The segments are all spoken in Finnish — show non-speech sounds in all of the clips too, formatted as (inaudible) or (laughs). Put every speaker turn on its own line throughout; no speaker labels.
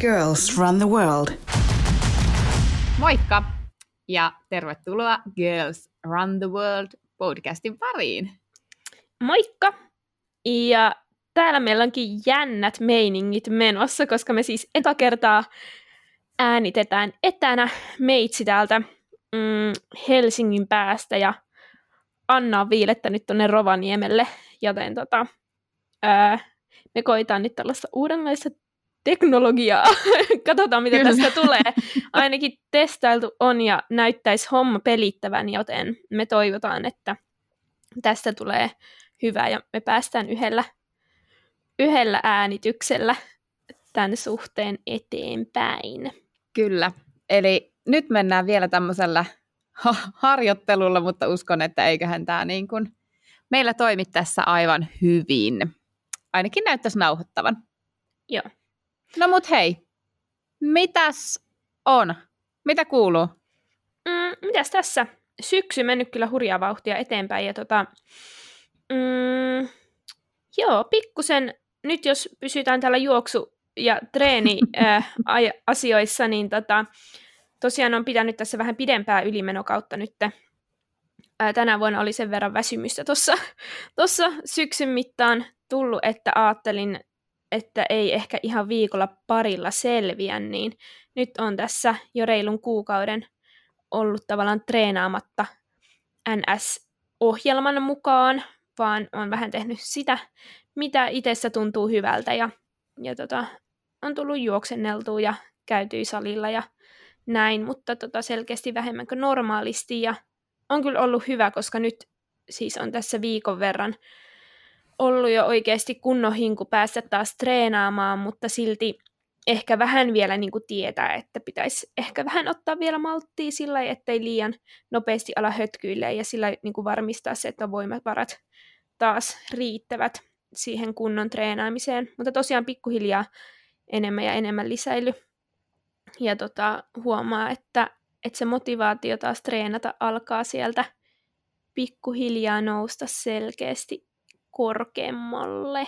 Girls Run the World.
Moikka ja tervetuloa Girls Run the World podcastin pariin.
Moikka! Ja täällä meillä onkin jännät meiningit menossa, koska me siis eka kertaa äänitetään etänä meitsi täältä mm, Helsingin päästä ja Anna on viilettänyt tuonne Rovaniemelle, joten tota, ää, me koitaan nyt tällaista uudenlaista teknologiaa. (laughs) Katsotaan, mitä Kyllä. tästä tulee. Ainakin testailtu on ja näyttäisi homma pelittävän, joten me toivotaan, että tästä tulee hyvä ja me päästään yhdellä, yhdellä äänityksellä tämän suhteen eteenpäin.
Kyllä. Eli nyt mennään vielä tämmöisellä ha- harjoittelulla, mutta uskon, että eiköhän tämä niin kuin meillä toimi tässä aivan hyvin. Ainakin näyttäisi nauhoittavan.
Joo.
No mut hei, mitäs on? Mitä kuuluu?
Mm, mitäs tässä? Syksy mennyt kyllä hurjaa vauhtia eteenpäin ja tota, mm, joo, pikkusen, nyt jos pysytään täällä juoksu- ja treeni-asioissa, (laughs) äh, niin tota, tosiaan on pitänyt tässä vähän pidempää ylimenokautta nyt. Ää, tänä vuonna oli sen verran väsymystä tuossa (laughs) syksyn mittaan tullut, että ajattelin, että ei ehkä ihan viikolla parilla selviä, niin nyt on tässä jo reilun kuukauden ollut tavallaan treenaamatta NS-ohjelman mukaan, vaan on vähän tehnyt sitä, mitä itsessä tuntuu hyvältä ja, ja tota, on tullut juoksenneltua ja käytyi salilla ja näin, mutta tota selkeästi vähemmän kuin normaalisti ja on kyllä ollut hyvä, koska nyt siis on tässä viikon verran ollut jo oikeasti kunnon hinku päästä taas treenaamaan, mutta silti ehkä vähän vielä niin kuin tietää, että pitäisi ehkä vähän ottaa vielä malttia sillä ettei liian nopeasti ala hötkyille ja sillä niin kuin varmistaa se, että voimavarat taas riittävät siihen kunnon treenaamiseen. Mutta tosiaan pikkuhiljaa enemmän ja enemmän lisäily ja tota, huomaa, että, että se motivaatio taas treenata alkaa sieltä pikkuhiljaa nousta selkeästi korkeammalle.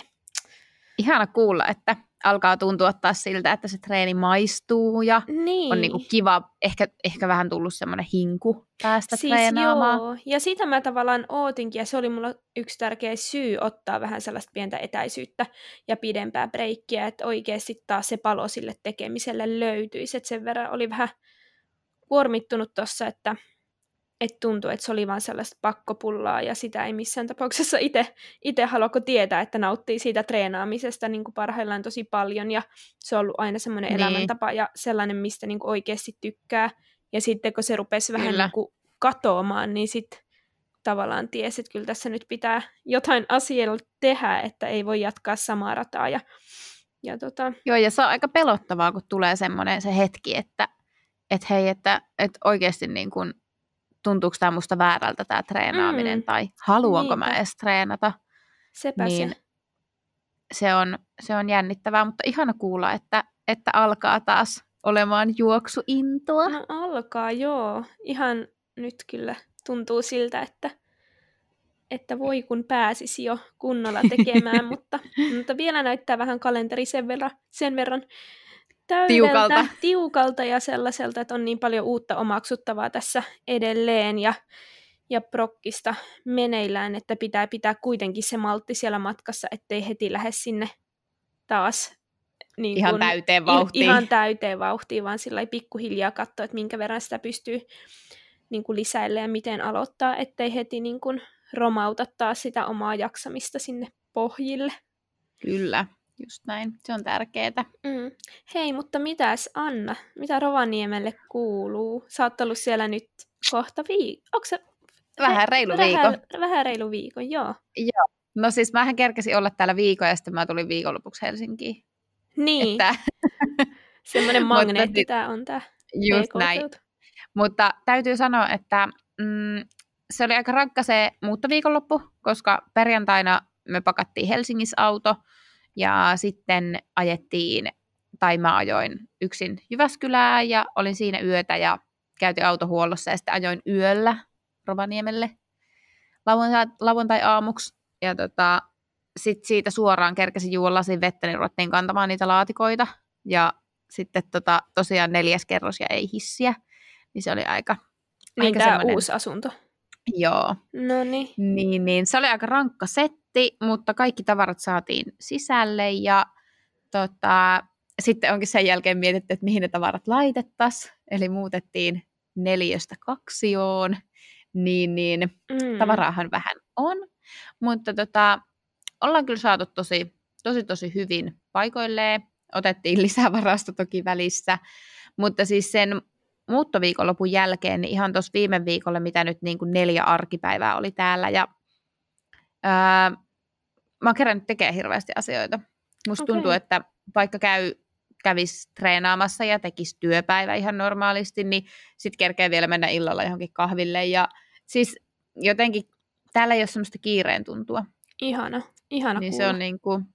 Ihana kuulla, että alkaa tuntua taas siltä, että se treeni maistuu ja niin. on niinku kiva, ehkä, ehkä vähän tullut semmoinen hinku päästä siis treenaamaan. Joo.
Ja sitä mä tavallaan ootinkin ja se oli mulla yksi tärkeä syy ottaa vähän sellaista pientä etäisyyttä ja pidempää breikkiä, että oikeasti taas se palo sille tekemiselle löytyisi. Et sen verran oli vähän kuormittunut tuossa, että että tuntui, että se oli vain sellaista pakkopullaa ja sitä ei missään tapauksessa itse haluako tietää, että nauttii siitä treenaamisesta niin kuin parhaillaan tosi paljon ja se on ollut aina semmoinen niin. elämäntapa ja sellainen, mistä niin kuin oikeasti tykkää. Ja sitten kun se rupesi vähän niin kuin katoamaan, niin sitten tavallaan tiesi, että kyllä tässä nyt pitää jotain asiaa tehdä, että ei voi jatkaa samaa rataa. Ja, ja tota...
Joo, ja se on aika pelottavaa, kun tulee semmoinen se hetki, että et hei, että et oikeasti niin kuin tuntuuko tämä musta väärältä tämä treenaaminen mm. tai haluanko Niinpä. mä edes treenata.
Sepä niin se.
Se on, se on jännittävää, mutta ihana kuulla, että, että alkaa taas olemaan juoksuintoa.
No alkaa, joo. Ihan nyt kyllä tuntuu siltä, että, että voi kun pääsisi jo kunnolla tekemään, (laughs) mutta, mutta vielä näyttää vähän kalenteri sen verran, sen verran täydeltä, tiukalta. tiukalta ja sellaiselta, että on niin paljon uutta omaksuttavaa tässä edelleen ja, ja prokkista meneillään, että pitää pitää kuitenkin se maltti siellä matkassa, ettei heti lähde sinne taas
niin ihan kun, täyteen vauhtiin.
Ihan täyteen vauhtiin, vaan sillä pikkuhiljaa katsoa, että minkä verran sitä pystyy niin kuin lisäille ja miten aloittaa, ettei heti niin kuin romauta taas sitä omaa jaksamista sinne pohjille.
Kyllä. Just näin, se on tärkeää.
Mm. Hei, mutta mitäs Anna, mitä Rovaniemelle kuuluu? Sä oot ollut siellä nyt kohta viikon. se...
Vähän reilu
vähän,
viikon.
Vähän reilu viikon, joo.
Joo. No siis mähän kerkesin olla täällä viikon ja sitten mä tulin viikonlopuksi Helsinkiin.
Niin. Että... (laughs) Semmoinen magneetti tämä on tämä.
Just näin. Mutta täytyy sanoa, että mm, se oli aika rankka se muuttoviikonloppu, koska perjantaina me pakattiin Helsingissä auto – ja sitten ajettiin, tai mä ajoin yksin Jyväskylää ja olin siinä yötä ja käytin autohuollossa ja sitten ajoin yöllä Rovaniemelle lauantai, lauantai-aamuksi. Ja tota, sitten siitä suoraan kerkesin juoda lasin vettä, niin ruvettiin kantamaan niitä laatikoita. Ja sitten tota, tosiaan neljäs kerros ja ei hissiä. Niin se oli aika,
Niin
aika
tämä
semmoinen-
uusi asunto.
Joo.
No niin.
Niin, niin, se oli aika rankka setti, mutta kaikki tavarat saatiin sisälle ja tota, sitten onkin sen jälkeen mietitty, että mihin ne tavarat laitettaisiin. Eli muutettiin neljöstä kaksioon, niin, niin
Mm.
tavaraahan vähän on, mutta tota, ollaan kyllä saatu tosi, tosi, tosi hyvin paikoilleen. Otettiin (laughs) lisävarasta toki välissä, mutta siis sen muuttoviikonlopun jälkeen, niin ihan tuossa viime viikolla, mitä nyt niin kuin neljä arkipäivää oli täällä, ja ää, mä oon kerännyt tekemään hirveästi asioita. Musta
Okei.
tuntuu, että vaikka käy, kävisi treenaamassa ja tekisi työpäivä ihan normaalisti, niin sitten kerkee vielä mennä illalla johonkin kahville. Ja siis jotenkin täällä ei ole semmoista kiireen tuntua.
Ihana. Ihana
niin se on niin kuin,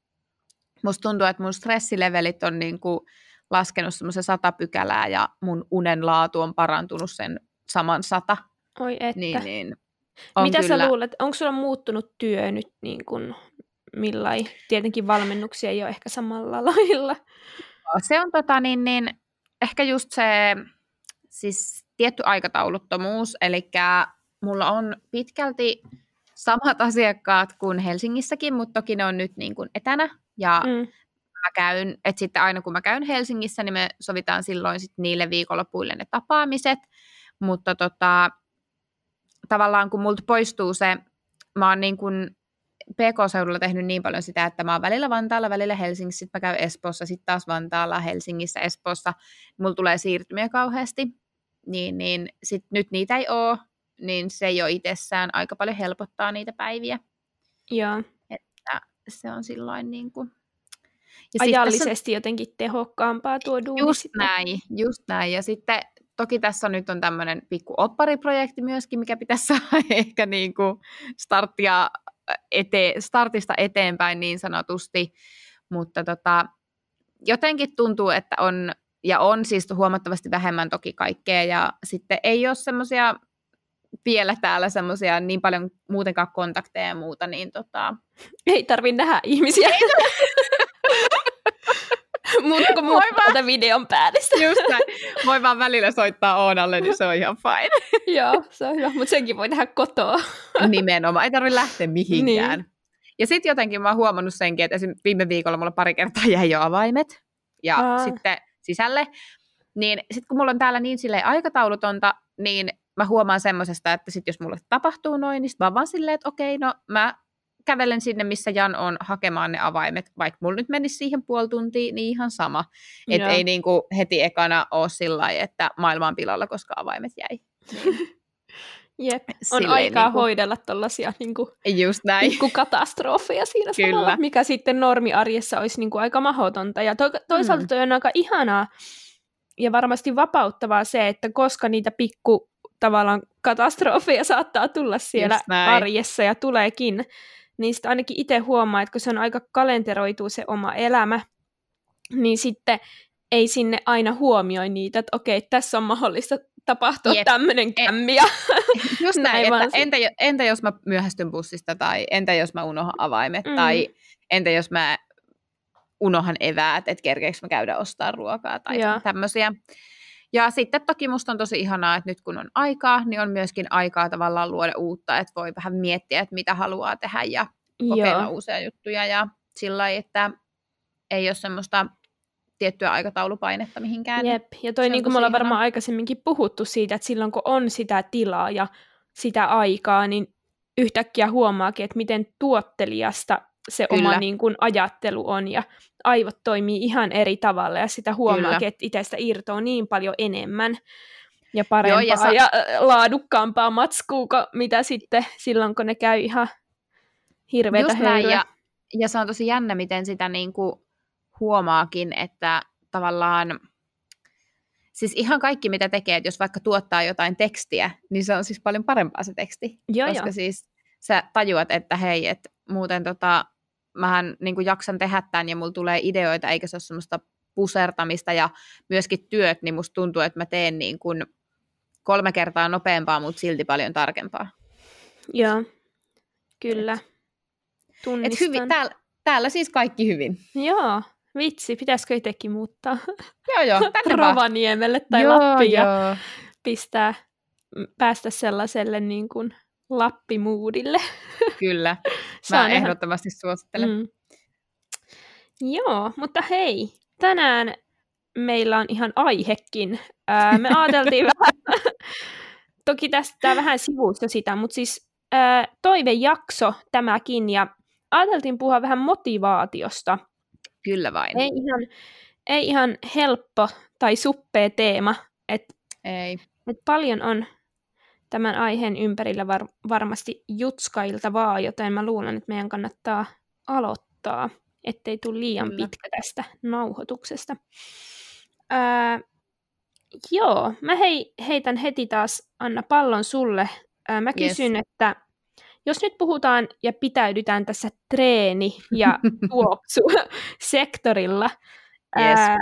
musta tuntuu, että mun stressilevelit on niin kuin laskenut semmoisen sata pykälää ja mun unen laatu on parantunut sen saman sata.
Oi että.
Niin, niin on
Mitä
kyllä.
sä luulet, onko sulla muuttunut työ nyt niin kuin millai? Tietenkin valmennuksia ei ole ehkä samalla (laughs) lailla.
Se on tota niin, niin ehkä just se siis tietty aikatauluttomuus, eli mulla on pitkälti samat (laughs) asiakkaat kuin Helsingissäkin, mutta toki ne on nyt niin kuin etänä, ja mm. Mä käyn, että sitten aina kun mä käyn Helsingissä, niin me sovitaan silloin sit niille viikonlopuille ne tapaamiset, mutta tota, tavallaan kun multa poistuu se, mä oon niin kuin PK-seudulla tehnyt niin paljon sitä, että mä oon välillä Vantaalla, välillä Helsingissä, sitten mä käyn Espoossa, sitten taas Vantaalla, Helsingissä, Espoossa. Mulla tulee siirtymiä kauheasti, niin, niin sit nyt niitä ei oo, niin se jo itsessään aika paljon helpottaa niitä päiviä.
Joo.
Se on silloin niin kuin... Ja tässä on-
Ajallisesti jotenkin tehokkaampaa tuo duuni
Just
sitten.
näin, just näin. Ja sitten toki tässä nyt on tämmöinen pikku oppariprojekti myöskin, mikä pitäisi (laughs) saada ehkä niin kuin starttia ete, startista eteenpäin niin sanotusti. Mutta tota, jotenkin tuntuu, että on, ja on siis huomattavasti vähemmän toki kaikkea, ja sitten ei ole semmoisia vielä täällä semmoisia niin paljon muutenkaan kontakteja ja muuta, niin tota,
Ei tarvi nähdä ihmisiä. Mutta kun
Voi
muuta videon päällistä.
just näin. Voi vaan välillä soittaa Oonalle, niin se on ihan fine. (laughs)
Joo, se on hyvä. Mutta senkin voi tehdä kotoa.
Nimenomaan, ei tarvitse lähteä mihinkään. Niin. Ja sitten jotenkin mä oon huomannut senkin, että esim. viime viikolla mulla pari kertaa jäi jo avaimet ja
Aa.
sitten sisälle. Niin sitten kun mulla on täällä niin silleen aikataulutonta, niin mä huomaan semmosesta, että sit jos mulle tapahtuu noin, niin sit mä oon vaan silleen, että okei, no mä kävelen sinne, missä Jan on hakemaan ne avaimet. Vaikka mulla nyt menisi siihen puoli tuntia, niin ihan sama. Että ei niinku heti ekana ole sillä että maailma on pilalla, koska avaimet jäi. (laughs)
Jep. On
Silleen
aikaa
niinku-
hoidella tällaisia niinku,
Just näin.
pikkukatastrofeja siinä
Kyllä.
samalla, mikä sitten normiarjessa olisi niinku aika mahdotonta. Ja to- toisaalta
Mm.
toi on aika ihanaa ja varmasti vapauttavaa se, että koska niitä pikku tavallaan katastrofeja saattaa tulla siellä arjessa ja tuleekin, niin sitten ainakin itse huomaa, että kun se on aika kalenteroitu se oma elämä, niin sitten ei sinne aina huomioi niitä, että okei, tässä on mahdollista tapahtua
Jep.
tämmöinen
E-
kämmi. (laughs)
Just
Näin
näin, että entä, entä jos mä myöhästyn bussista, tai entä jos mä unohan avaimet,
Mm.
tai entä jos mä unohan eväät, että kerkeekö mä käydä ostaa ruokaa, tai tämmöisiä. Ja sitten toki musta on tosi ihanaa, että nyt kun on aikaa, niin on myöskin aikaa tavallaan luoda uutta, että voi vähän miettiä, että mitä haluaa tehdä ja kokeilla
Joo.
uusia juttuja ja sillä lailla, että ei ole semmoista tiettyä aikataulupainetta mihinkään.
Jep, ja toi niin kuin me ollaan
ihanaa.
varmaan aikaisemminkin puhuttu siitä, että silloin kun on sitä tilaa ja sitä aikaa, niin yhtäkkiä huomaakin, että miten tuottelijasta se
Kyllä.
oma niin kuin, ajattelu on ja aivot toimii ihan eri tavalla ja sitä huomaakin, että itsestä irtoaa niin paljon enemmän ja parempaa
Joo,
ja,
sa-
ja laadukkaampaa matskua, kuin mitä sitten silloin, kun ne käy ihan hirveätä
Just näin, ja, ja se on tosi jännä, miten sitä niin kuin huomaakin, että tavallaan, siis ihan kaikki mitä tekee, että jos vaikka tuottaa jotain tekstiä, niin se on siis paljon parempaa se teksti.
Joo,
koska
joo.
siis sä tajuat, että hei, että muuten tota, mähän niin kuin jaksan tehdä tämän ja mulla tulee ideoita, eikä se ole semmoista pusertamista ja myöskin työt, niin musta tuntuu, että mä teen niin kuin kolme kertaa nopeampaa, mutta silti paljon tarkempaa.
Joo, kyllä.
Et
Tunnistan.
hyvin, täällä, täällä siis kaikki hyvin.
Joo, Vitsi, pitäisikö itsekin muuttaa
Joo, joo, tänne.
Rovaniemelle tai
Joo,
Lappiin ja
joo.
pistää, m, päästä sellaiselle niin kuin Lappimuudille. (laughs)
Kyllä, mä ehdottomasti suosittelen.
Mm. Joo, mutta hei, tänään meillä on ihan aihekin. Ää, me (laughs) ajateltiin vähän, (laughs) toki tästä vähän sivussa sitä, mutta siis ää, toivejakso tämäkin, ja ajateltiin puhua vähän motivaatiosta.
Kyllä vain.
Ei ihan, ei ihan helppo tai suppea teema, että
Ei.
et paljon on tämän aiheen ympärillä var- varmasti jutskailtavaa, joten mä luulen, että meidän kannattaa aloittaa, ettei tule liian
Kyllä.
pitkä tästä nauhoituksesta. Ää, joo, mä hei, heitän heti taas Anna pallon sulle. Ää, mä
Yes.
kysyn, että jos nyt puhutaan ja pitäydytään tässä treeni- ja (laughs) tuoksu-sektorilla,
Yes.
ää,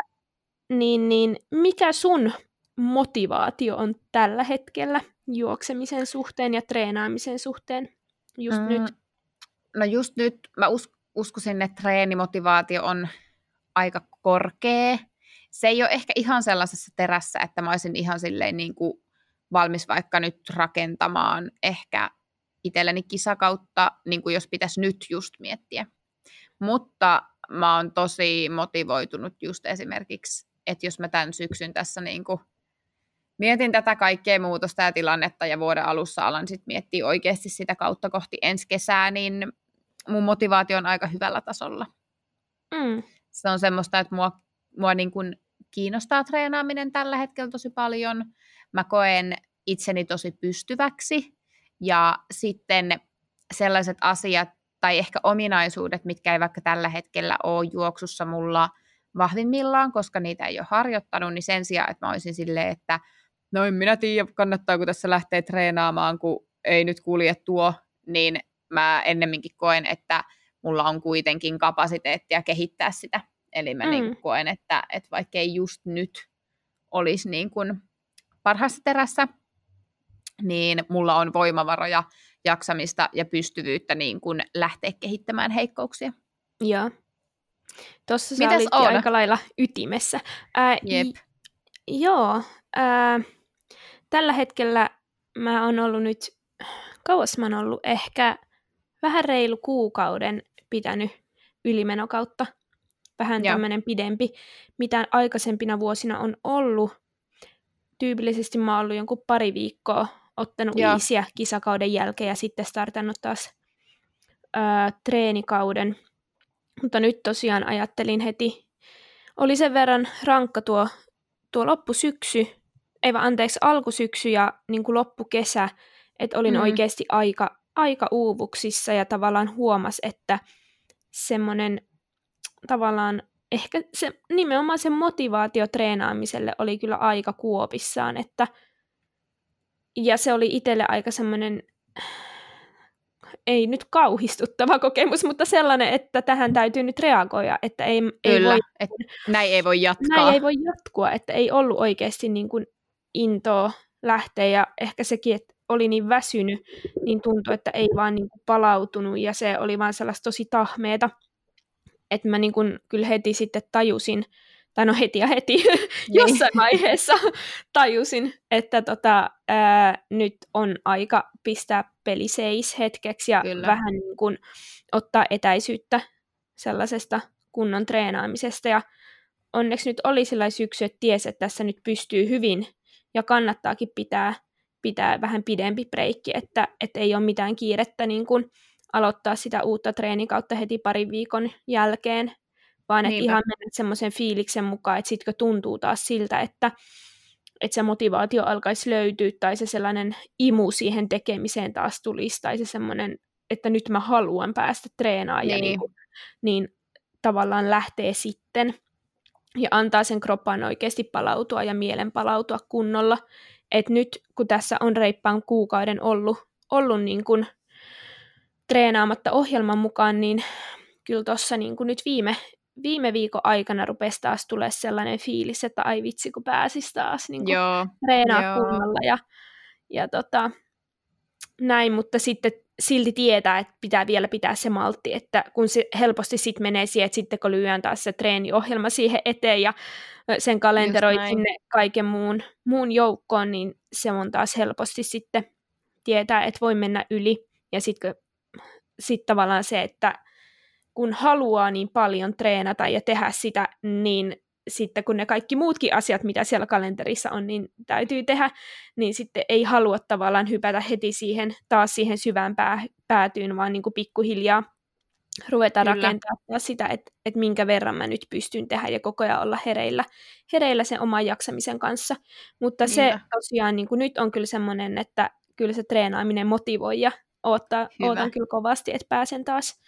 niin, niin mikä sun motivaatio on tällä hetkellä juoksemisen suhteen ja treenaamisen suhteen just mm. nyt?
No just nyt mä us- uskoisin, että treenimotivaatio on aika korkea. Se ei ole ehkä ihan sellaisessa terässä, että mä olisin ihan silleen niin kuin valmis vaikka nyt rakentamaan ehkä itselleni kisakautta, niin kuin jos pitäisi nyt just miettiä. Mutta mä oon tosi motivoitunut just esimerkiksi, että jos mä tämän syksyn tässä niin kuin mietin tätä kaikkea muutosta ja tilannetta ja vuoden alussa alan sitten miettiä oikeasti sitä kautta kohti ensi kesää, niin mun motivaatio on aika hyvällä tasolla.
Mm.
Se on semmoista, että mua, mua niin kuin kiinnostaa treenaaminen tällä hetkellä tosi paljon. Mä koen itseni tosi pystyväksi ja sitten sellaiset asiat tai ehkä ominaisuudet, mitkä ei vaikka tällä hetkellä ole juoksussa mulla vahvimmillaan, koska niitä ei ole harjoittanut, niin sen sijaan, että mä olisin silleen, että no en minä tiedä, kannattaako tässä lähteä treenaamaan, kun ei nyt kulje tuo, niin mä ennemminkin koen, että mulla on kuitenkin kapasiteettia kehittää sitä. Eli mä
Mm.
mm. niin koen, että, että vaikka ei just nyt olisi niin kuin parhaassa terässä, niin mulla on voimavaroja, jaksamista ja pystyvyyttä niin kuin lähteä kehittämään heikkouksia.
Joo. Tuossa sä
Mitäs
olit jo
Oona?
aika lailla ytimessä. Ää,
Jep.
j- joo. Ää, tällä hetkellä mä oon ollut nyt, kauas mä oon ollut ehkä vähän reilu kuukauden pitänyt ylimenokautta. Vähän tämmöinen pidempi, mitä aikaisempina vuosina on ollut. Tyypillisesti mä oon ollut jonkun pari viikkoa ottanut
Joo.
iisiä kisakauden jälkeen ja sitten startannut taas ää, treenikauden. Mutta nyt tosiaan ajattelin heti, oli sen verran rankka tuo, tuo loppusyksy, ei vaan anteeksi, alkusyksy ja niin kuin loppukesä, että olin
Mm.
oikeasti aika, aika uuvuksissa ja tavallaan huomas, että semmoinen tavallaan ehkä se, nimenomaan se motivaatio treenaamiselle oli kyllä aika kuopissaan, että ja se oli itselle aika semmoinen ei nyt kauhistuttava kokemus, mutta sellainen, että tähän täytyy nyt reagoida, että ei, ei
Kyllä,
voi,
että näin ei voi jatkaa.
näin ei voi jatkua, että ei ollut oikeasti niin kuin intoa lähteä ja ehkä sekin, että oli niin väsynyt, niin tuntui, että ei vaan niin kuin palautunut ja se oli vaan sellaista tosi tahmeeta, että mä niin kuin kyllä heti sitten tajusin, tai no heti ja heti, (laughs) jossain vaiheessa (laughs) tajusin, että tota, ää, nyt on aika pistää peli seis hetkeksi ja
Kyllä.
vähän niin kuin ottaa etäisyyttä sellaisesta kunnon treenaamisesta. Ja onneksi nyt oli sellainen syksy, että tiesi, että tässä nyt pystyy hyvin ja kannattaakin pitää, pitää vähän pidempi breikki, että, että ei ole mitään kiirettä niin kuin aloittaa sitä uutta treenikautta heti parin viikon jälkeen, vaan että ihan mennä semmoisen fiiliksen mukaan, että sitkö tuntuu taas siltä, että, että se motivaatio alkaisi löytyä tai se sellainen imu siihen tekemiseen taas tulisi tai se semmoinen, että nyt mä haluan päästä treenaamaan ja
Niin.
niin, kuin, niin tavallaan lähtee sitten ja antaa sen kroppaan oikeasti palautua ja mielen palautua kunnolla. Et nyt kun tässä on reippaan kuukauden ollut, ollut niin kuin treenaamatta ohjelman mukaan, niin kyllä tuossa niin nyt viime, viime viikon aikana rupesi taas tulee sellainen fiilis, että ai vitsi kun pääsis taas niin kuin
Joo,
treenaa
joo.
kunnolla ja, ja tota, näin, mutta sitten silti tietää, että pitää vielä pitää se maltti, että kun se helposti sitten menee siihen, että sitten kun lyön taas se treeniohjelma siihen eteen ja sen kalenteroi sinne kaiken muun, muun joukkoon, niin se on taas helposti sitten tietää, että voi mennä yli. Ja sitten sit tavallaan se, että kun haluaa niin paljon treenata ja tehdä sitä, niin sitten kun ne kaikki muutkin asiat, mitä siellä kalenterissa on, niin täytyy tehdä, niin sitten ei halua tavallaan hypätä heti siihen, taas siihen syvään pää, päätyyn, vaan niin kuin pikkuhiljaa ruveta Kyllä. rakentamaan sitä, että, että minkä verran mä nyt pystyn tehdä ja koko ajan olla hereillä, hereillä sen oman jaksamisen kanssa. Mutta Niinpä. se tosiaan niin kuin nyt on kyllä semmoinen, että kyllä se treenaaminen motivoi ja oottaa, ootan kyllä kovasti, että pääsen taas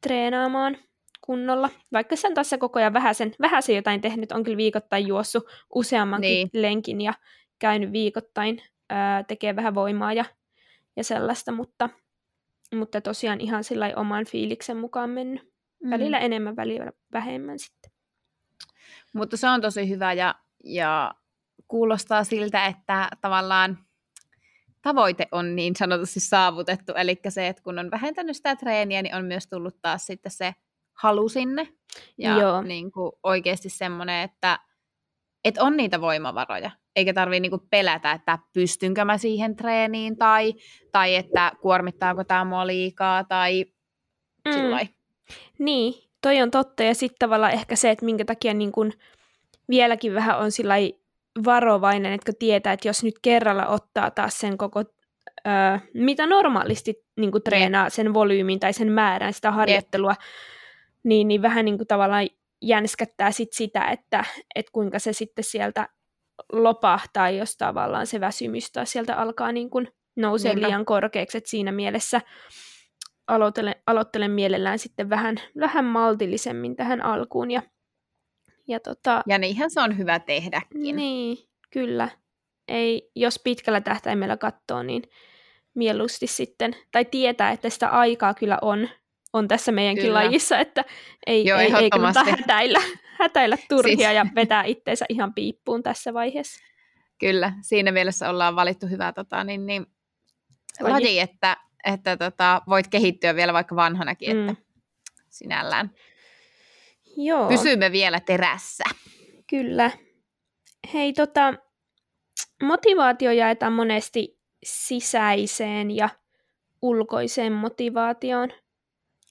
treenaamaan kunnolla. Vaikka sen tässä koko ajan vähäsen, vähäsen jotain tehnyt, on kyllä viikoittain juossut useammankin niin. lenkin ja käynyt viikoittain, ää, tekee vähän voimaa ja, ja sellaista, mutta, mutta tosiaan ihan sillä oman fiiliksen mukaan mennyt. Mm. Välillä enemmän, välillä vähemmän sitten.
Mutta se on tosi hyvä ja, ja kuulostaa siltä, että tavallaan tavoite on niin sanotusti saavutettu, eli se, että kun on vähentänyt sitä treeniä, niin on myös tullut taas sitten se halu sinne. Ja Joo. Niin kuin oikeasti semmoinen, että, että on niitä voimavaroja. Eikä tarvii niin kuin pelätä, että pystynkö mä siihen treeniin tai, tai että kuormittaako tämä mua liikaa tai mm.
Niin, toi on totta. Ja sitten tavallaan ehkä se, että minkä takia niin kuin vieläkin vähän on sillä varovainen, että tietää, että jos nyt kerralla ottaa taas sen koko öö, mitä normaalisti niin kuin treenaa, sen volyymin tai sen määrän, sitä harjoittelua, Jep niin, niin vähän niin kuin tavallaan jänskättää sit sitä, että, että kuinka se sitten sieltä lopahtaa, jos tavallaan se väsymys taas sieltä alkaa niin kuin nousee Niinpä. liian korkeaksi, että siinä mielessä aloittelen, aloittelen mielellään sitten vähän, vähän maltillisemmin tähän alkuun. Ja,
ja, tota, ja niinhän se on hyvä tehdäkin.
Niin, kyllä. Ei, jos pitkällä tähtäimellä katsoo, niin mieluusti sitten, tai tietää, että sitä aikaa kyllä on, on tässä meidänkin kyllä. lajissa, että ei, Joo, ei, ei kannata hätäillä, hätäillä turhia siis... ja vetää itseensä ihan piippuun tässä vaiheessa.
Kyllä, siinä mielessä ollaan valittu hyvä tota, niin, niin, laji. laji, että, että tota, voit kehittyä vielä vaikka vanhanakin, mm. että sinällään Joo. pysymme vielä terässä.
Kyllä. Hei, tota, motivaatio jaetaan monesti sisäiseen ja ulkoiseen motivaatioon.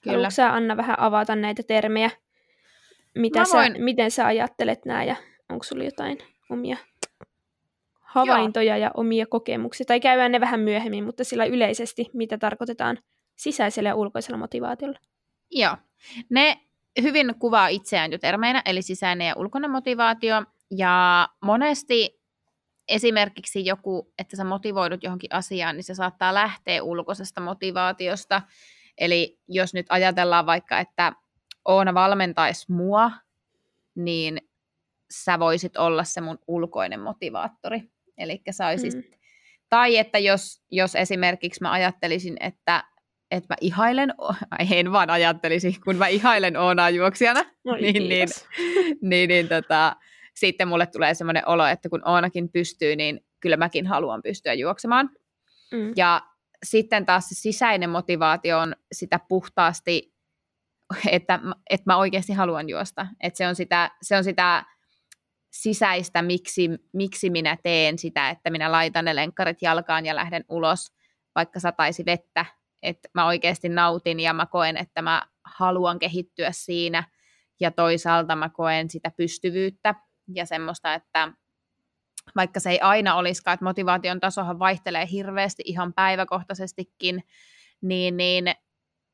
Kyllä. Haluatko sä Anna vähän avata näitä termejä? Mitä sä, voin... Miten sä ajattelet nämä ja onko sulla jotain omia havaintoja Joo. ja omia kokemuksia? Tai käydään ne vähän myöhemmin, mutta sillä yleisesti, mitä tarkoitetaan sisäisellä ja ulkoisella motivaatiolla?
Joo. Ne hyvin kuvaa itseään jo termeinä, eli sisäinen ja ulkoinen motivaatio. Ja monesti esimerkiksi joku, että sä motivoidut johonkin asiaan, niin se saattaa lähteä ulkoisesta motivaatiosta. Eli jos nyt ajatellaan vaikka, että Oona valmentaisi mua, niin sä voisit olla se mun ulkoinen motivaattori. Eli sä olisit, mm. tai että jos, jos esimerkiksi mä ajattelisin, että että mä ihailen, en vaan ajattelisi, kun mä ihailen Oonaa juoksijana, no, niin, niin, niin, niin tota, sitten mulle tulee semmoinen olo, että kun Oonakin pystyy, niin kyllä mäkin haluan pystyä juoksemaan. Mm. Ja sitten taas se sisäinen motivaatio on sitä puhtaasti, että, että mä oikeasti haluan juosta. Että se on sitä, se on sitä sisäistä, miksi, miksi minä teen sitä, että minä laitan ne lenkkarit jalkaan ja lähden ulos, vaikka sataisi vettä. Että mä oikeasti nautin ja mä koen, että mä haluan kehittyä siinä. Ja toisaalta mä koen sitä pystyvyyttä ja semmoista, että vaikka se ei aina olisikaan, että motivaation tasohan vaihtelee hirveästi ihan päiväkohtaisestikin, niin, niin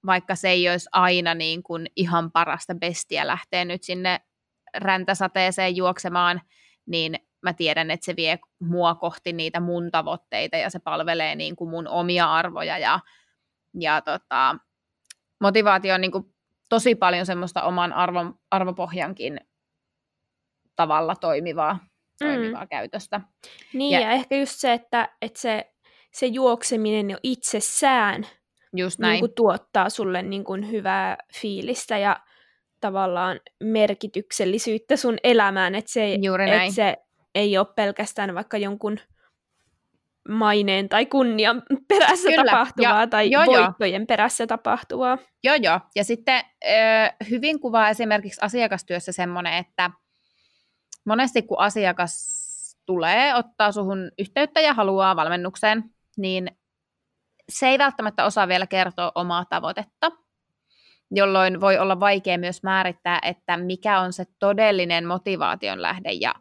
vaikka se ei olisi aina niin kuin ihan parasta bestiä lähteä nyt sinne räntäsateeseen juoksemaan, niin mä tiedän, että se vie mua kohti niitä mun tavoitteita ja se palvelee niin kuin mun omia arvoja ja, ja tota, motivaatio on niin kuin tosi paljon semmoista oman arvon, arvopohjankin tavalla toimivaa toimivaa mm. käytöstä.
Niin, ja, ja ehkä just se, että, että se, se juokseminen jo itsessään just näin. Niin kuin tuottaa sulle niin kuin hyvää fiilistä ja tavallaan merkityksellisyyttä sun elämään, että se, Juuri näin. että se ei ole pelkästään vaikka jonkun maineen tai kunnian perässä Kyllä. tapahtuvaa ja, tai joo, voittojen joo. perässä tapahtuvaa.
Joo, joo. Ja sitten hyvin kuvaa esimerkiksi asiakastyössä semmoinen, että monesti kun asiakas tulee ottaa suhun yhteyttä ja haluaa valmennukseen, niin se ei välttämättä osaa vielä kertoa omaa tavoitetta, jolloin voi olla vaikea myös määrittää, että mikä on se todellinen motivaation lähde ja,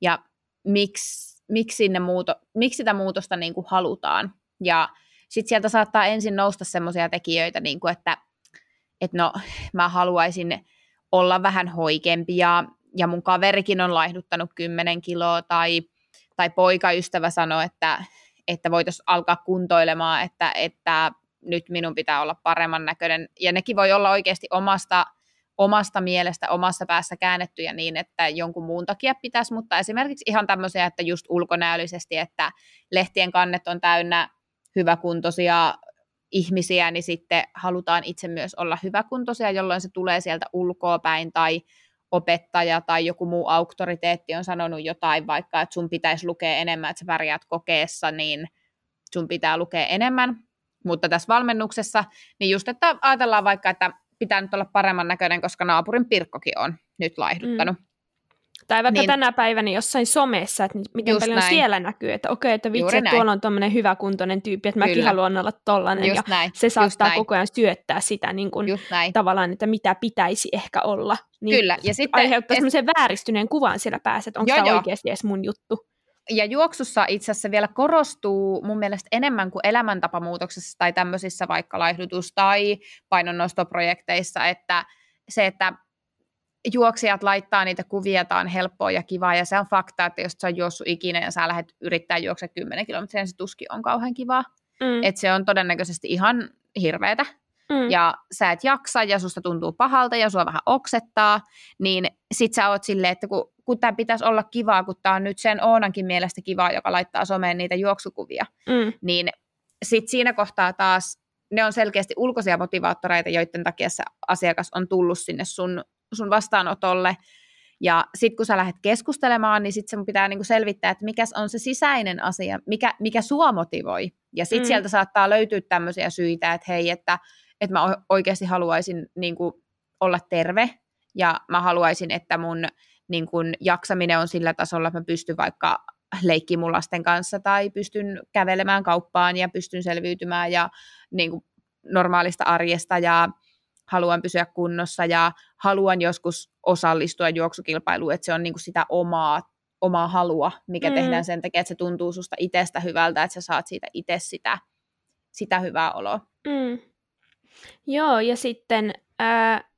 ja miksi, miksi, sinne muuto, miksi sitä muutosta niin kuin halutaan. Ja sitten sieltä saattaa ensin nousta semmoisia tekijöitä, niin kuin että, että no, mä haluaisin olla vähän hoikempi ja, ja mun kaverikin on laihduttanut 10 kiloa tai, tai poikaystävä sanoi, että, että voitaisiin alkaa kuntoilemaan, että, että nyt minun pitää olla paremman näköinen. Ja nekin voi olla oikeasti omasta, omasta mielestä, omassa päässä käännettyjä niin, että jonkun muun takia pitäisi, mutta esimerkiksi ihan tämmöisiä, että just ulkonäöllisesti, että lehtien kannet on täynnä hyväkuntoisia ihmisiä, niin sitten halutaan itse myös olla hyväkuntoisia, jolloin se tulee sieltä ulkoa päin tai opettaja tai joku muu auktoriteetti on sanonut jotain, vaikka että sun pitäisi lukea enemmän, että sä pärjäät kokeessa, niin sun pitää lukea enemmän. Mutta tässä valmennuksessa, niin just, että ajatellaan vaikka, että pitää nyt olla paremman näköinen, koska naapurin Pirkkokin on nyt laihduttanut. Mm.
Tai vaikka niin, tänä päivänä jossain somessa, että miten paljon näin. siellä näkyy, että okei, että vitsi, että tuolla on tuommoinen hyväkuntoinen tyyppi, että mäkin Kyllä. haluan olla tollainen, Just ja näin. se saattaa Just koko ajan syöttää sitä niin kuin, tavallaan, että mitä pitäisi ehkä olla. Niin Kyllä. Ja sitten, aiheuttaa et... semmoisen vääristyneen kuvan siellä päässä, että onko tämä oikeasti edes mun juttu.
Ja juoksussa itse asiassa vielä korostuu mun mielestä enemmän kuin elämäntapamuutoksessa tai tämmöisissä vaikka laihdutus- tai painonnostoprojekteissa, että se, että juoksijat laittaa niitä kuvia, että on helppoa ja kivaa, ja se on fakta, että jos sä on juossut ikinä ja sä lähdet yrittää juokse 10 kilometriä, niin se tuskin on kauhean kivaa. Mm. Että se on todennäköisesti ihan hirveetä. Mm. Ja sä et jaksa ja susta tuntuu pahalta ja sua vähän oksettaa, niin sit sä oot silleen, että kun, kun tämä pitäisi olla kivaa, kun tämä on nyt sen Oonankin mielestä kivaa, joka laittaa someen niitä juoksukuvia, mm. niin sit siinä kohtaa taas ne on selkeästi ulkoisia motivaattoreita, joiden takia se asiakas on tullut sinne sun sun vastaanotolle. Ja sitten kun sä lähdet keskustelemaan, niin sitten sun pitää niinku selvittää, että mikä on se sisäinen asia, mikä, mikä sua motivoi. Ja sitten mm. sieltä saattaa löytyä tämmöisiä syitä, että hei, että, että mä oikeasti haluaisin niinku olla terve ja mä haluaisin, että mun niin kun, jaksaminen on sillä tasolla, että mä pystyn vaikka leikkiin mun lasten kanssa tai pystyn kävelemään kauppaan ja pystyn selviytymään ja niin kuin, normaalista arjesta ja haluan pysyä kunnossa ja haluan joskus osallistua juoksukilpailuun, että se on niin kuin sitä omaa, omaa halua, mikä mm. tehdään sen takia, että se tuntuu susta itsestä hyvältä, että sä saat siitä itse sitä, sitä hyvää oloa.
Mm. Joo, ja sitten ää,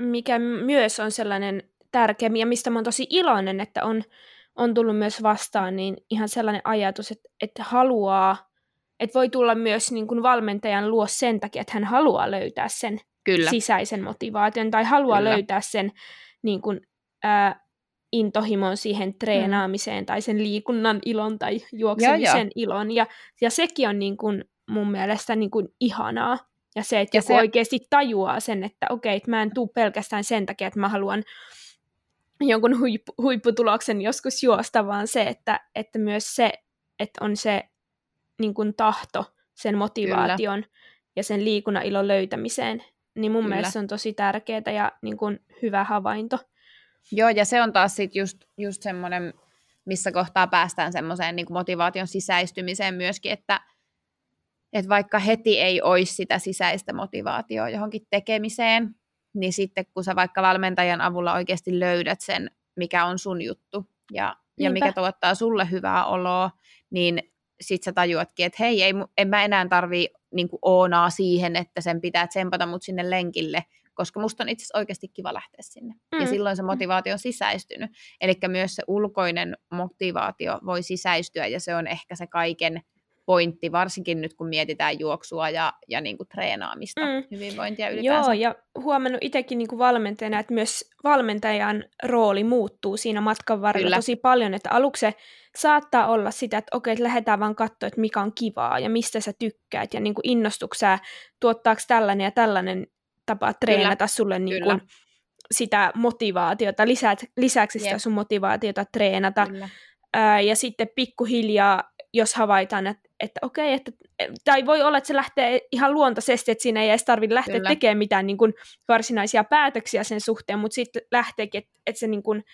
mikä myös on sellainen tärkeä, ja mistä mä oon tosi iloinen, että on, on tullut myös vastaan, niin ihan sellainen ajatus, että, että haluaa, että voi tulla myös niin kuin valmentajan luo sen takia, että hän haluaa löytää sen Kyllä. sisäisen motivaation tai haluaa Kyllä. löytää sen niin kuin, ää, intohimon siihen treenaamiseen mm. tai sen liikunnan ilon tai juoksemisen ja, ilon. Ja, ja sekin on niin kuin, mun mielestä niin kuin ihanaa. Ja se, että ja joku se... oikeasti tajuaa sen, että okei, että mä en tuu pelkästään sen takia, että mä haluan jonkun huippu, huipputuloksen joskus juosta, vaan se, että, että myös se, että on se niin kuin tahto sen motivaation Kyllä. ja sen liikunnan ilon löytämiseen, niin mun Kyllä. mielestä se on tosi tärkeää ja niin kuin hyvä havainto.
Joo, ja se on taas sit just, just semmoinen, missä kohtaa päästään semmoiseen niin motivaation sisäistymiseen myöskin, että, että vaikka heti ei olisi sitä sisäistä motivaatioa johonkin tekemiseen, niin sitten kun sä vaikka valmentajan avulla oikeasti löydät sen, mikä on sun juttu ja, ja mikä tuottaa sulle hyvää oloa, niin sit sä tajuatkin, että hei, ei, en mä enää tarvii niin oonaa siihen, että sen pitää tsempata mut sinne lenkille, koska musta on itse asiassa oikeasti kiva lähteä sinne. Mm. Ja silloin se motivaatio on sisäistynyt. Eli myös se ulkoinen motivaatio voi sisäistyä, ja se on ehkä se kaiken pointti, varsinkin nyt kun mietitään juoksua ja, ja niin kuin treenaamista, mm. hyvinvointia ylipäänsä.
Joo, ja huomannut itsekin niin kuin valmentajana, että myös valmentajan rooli muuttuu siinä matkan varrella Kyllä. tosi paljon, että aluksi se saattaa olla sitä, että okei, että lähdetään vaan katsoa, että mikä on kivaa ja mistä sä tykkäät ja niin kuin innostuksää, tuottaako tällainen ja tällainen tapa treenata Kyllä. sulle niin kuin sitä motivaatiota, lisät, lisäksi sitä yep. sun motivaatiota treenata. Ää, ja sitten pikkuhiljaa jos havaitaan, että, että okei, että, tai voi olla, että se lähtee ihan luontaisesti, että siinä ei edes tarvitse lähteä Kyllä. tekemään mitään niin kuin varsinaisia päätöksiä sen suhteen, mutta sitten lähteekin, että, että se niin kuin,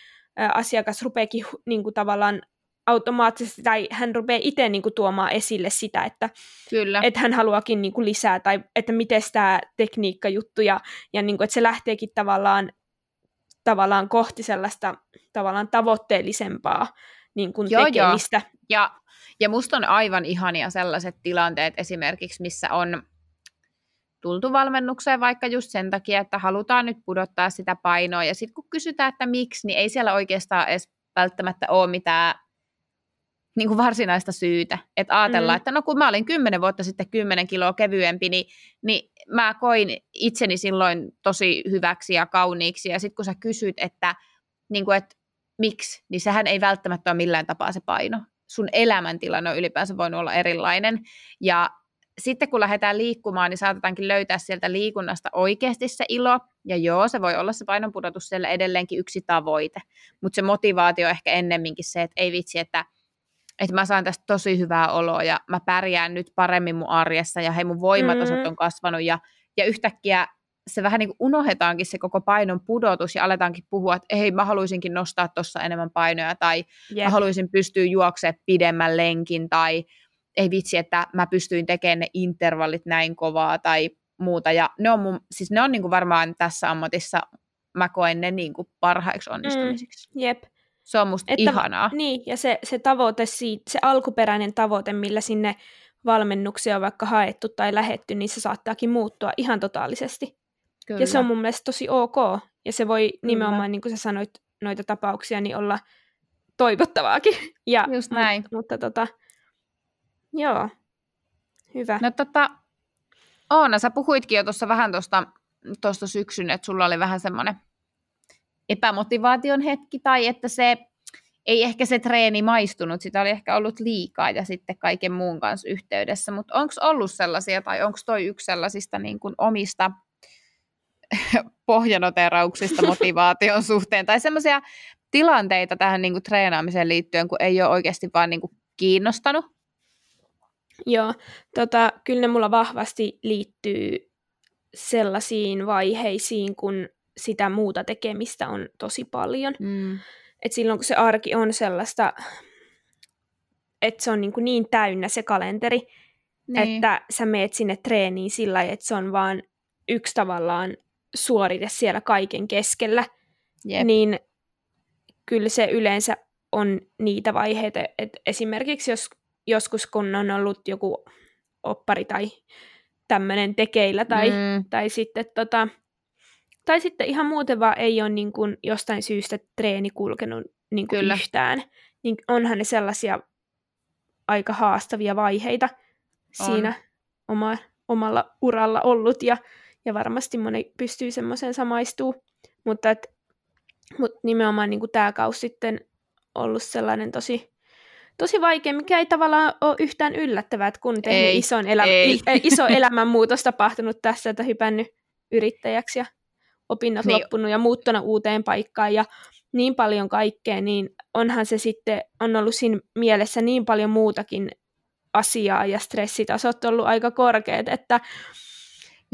ä, asiakas rupeekin niin kuin tavallaan automaattisesti, tai hän rupeaa itse niin kuin, tuomaan esille sitä, että, Kyllä. että hän haluakin niin kuin, lisää, tai että miten tämä tekniikkajuttu, ja, ja niin kuin, että se lähteekin tavallaan, tavallaan kohti sellaista tavallaan tavoitteellisempaa niin kuin, joo, tekemistä. Joo.
Ja, ja musta on aivan ihania sellaiset tilanteet esimerkiksi, missä on tultu valmennukseen vaikka just sen takia, että halutaan nyt pudottaa sitä painoa, ja sitten kun kysytään, että miksi, niin ei siellä oikeastaan edes välttämättä ole mitään niin kuin varsinaista syytä. Että ajatellaan, mm. että no kun mä olin kymmenen vuotta sitten kymmenen kiloa kevyempi, niin, niin mä koin itseni silloin tosi hyväksi ja kauniiksi. Ja sitten kun sä kysyt, että, niin kuin, että miksi, niin sehän ei välttämättä ole millään tapaa se paino. Sun elämäntilanne on ylipäänsä voinut olla erilainen. Ja sitten kun lähdetään liikkumaan, niin saatetaankin löytää sieltä liikunnasta oikeasti se ilo. Ja joo, se voi olla se painonpudotus siellä edelleenkin yksi tavoite. Mutta se motivaatio ehkä ennemminkin se, että ei vitsi, että että mä saan tästä tosi hyvää oloa ja mä pärjään nyt paremmin mun arjessa ja hei mun voimatasot mm-hmm. on kasvanut ja, ja yhtäkkiä se vähän niin kuin unohdetaankin se koko painon pudotus ja aletaankin puhua, että ei mä haluaisinkin nostaa tuossa enemmän painoja tai yep. mä haluaisin pystyä juoksemaan pidemmän lenkin tai ei vitsi, että mä pystyin tekemään ne intervallit näin kovaa tai muuta ja ne on, mun, siis ne on niin kuin varmaan tässä ammatissa mä koen ne niin kuin parhaiksi onnistumisiksi.
Mm, jep.
Se on musta että, ihanaa.
Niin, ja se, se tavoite, siitä, se alkuperäinen tavoite, millä sinne valmennuksia on vaikka haettu tai lähetty, niin se saattaakin muuttua ihan totaalisesti. Kyllä. Ja se on mun mielestä tosi ok. Ja se voi Kyllä. nimenomaan, niin kuin sä sanoit, noita tapauksia, niin olla toivottavaakin. (laughs) Ja,
Just näin.
Mutta, mutta tota, joo, hyvä.
No tota, Oona, sä puhuitkin jo tuossa vähän tuosta syksyn, että sulla oli vähän semmoinen epämotivaation hetki tai että se ei ehkä se treeni maistunut, sitä oli ehkä ollut liikaa ja sitten kaiken muun kanssa yhteydessä, mutta onko ollut sellaisia tai onko toi yksi sellaisista niin kuin omista (laughs) pohjanoterauksista (laughs) motivaation suhteen tai semmoisia tilanteita tähän niin kuin treenaamiseen liittyen, kun ei ole oikeasti vaan niin kuin kiinnostanut?
Joo, tota, kyllä ne mulla vahvasti liittyy sellaisiin vaiheisiin, kun sitä muuta tekemistä on tosi paljon. Mm. Et silloin kun se arki on sellaista, että se on niin, kuin niin täynnä se kalenteri, niin. että sä meet sinne treeniin sillä että se on vaan yksi tavallaan suorite siellä kaiken keskellä, Jep. niin kyllä se yleensä on niitä vaiheita, että esimerkiksi jos joskus kun on ollut joku oppari tai tämmöinen tekeillä tai, mm. tai sitten tota, tai sitten ihan muuten vaan ei ole niin kuin jostain syystä treeni kulkenut niin kuin Kyllä. yhtään. Niin onhan ne sellaisia aika haastavia vaiheita on. siinä oma, omalla uralla ollut. Ja, ja varmasti moni pystyy semmoiseen samaistuu. Mutta, et, mutta nimenomaan niin tämä kausi sitten ollut sellainen tosi, tosi vaikea, mikä ei tavallaan ole yhtään yllättävää, että kun tehnyt ison elä, (laughs) ei. iso elämänmuutos tapahtunut tässä, että hypännyt yrittäjäksi ja opinnot niin. loppunut ja muuttunut uuteen paikkaan ja niin paljon kaikkea, niin onhan se sitten, on ollut siinä mielessä niin paljon muutakin asiaa ja stressitasot ollut aika korkeat, että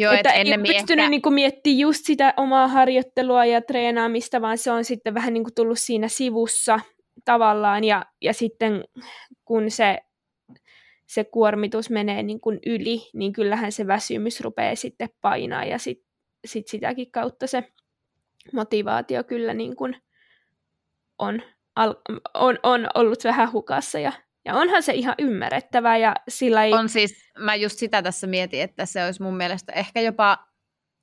Joo, että et ei pystynyt ehkä... niin kuin miettimään just sitä omaa harjoittelua ja treenaamista, vaan se on sitten vähän niin kuin tullut siinä sivussa tavallaan, ja, ja sitten kun se, se kuormitus menee niin kuin yli, niin kyllähän se väsymys rupeaa sitten painaa, ja sit, sit sitäkin kautta se motivaatio kyllä niin kuin on, on, on ollut vähän hukassa, ja, ja onhan se ihan ymmärrettävää, ja sillä ei...
On siis, mä just sitä tässä mietin, että se olisi mun mielestä ehkä jopa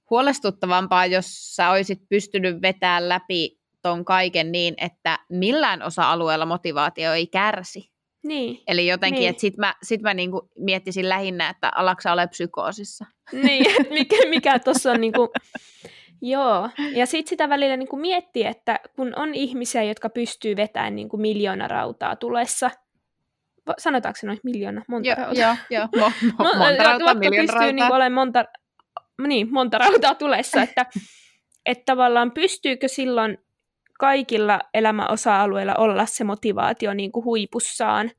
huolestuttavampaa, jos sä olisit pystynyt vetämään läpi ton kaiken niin, että millään osa-alueella motivaatio ei kärsi.
Niin.
Eli jotenkin, niin. että sit mä, sit mä niinku miettisin lähinnä, että alaksa ole psykoosissa.
Niin, (laughs) (laughs) mikä, mikä tuossa on niinku, joo. Ja sitten sitä välillä niinku miettii, että kun on ihmisiä, jotka pystyy vetämään niinku miljoona rautaa tulessa, sanotaanko se noin miljoona, monta
jo,
rautaa?
Joo, joo, (laughs) mo, mo, monta rautaa, miljoona
pystyy niinku
rautaa.
Niinku monta, niin, monta rautaa tulessa, että, (laughs) että tavallaan pystyykö silloin kaikilla elämän osa-alueilla olla se motivaatio niin kuin huipussaan.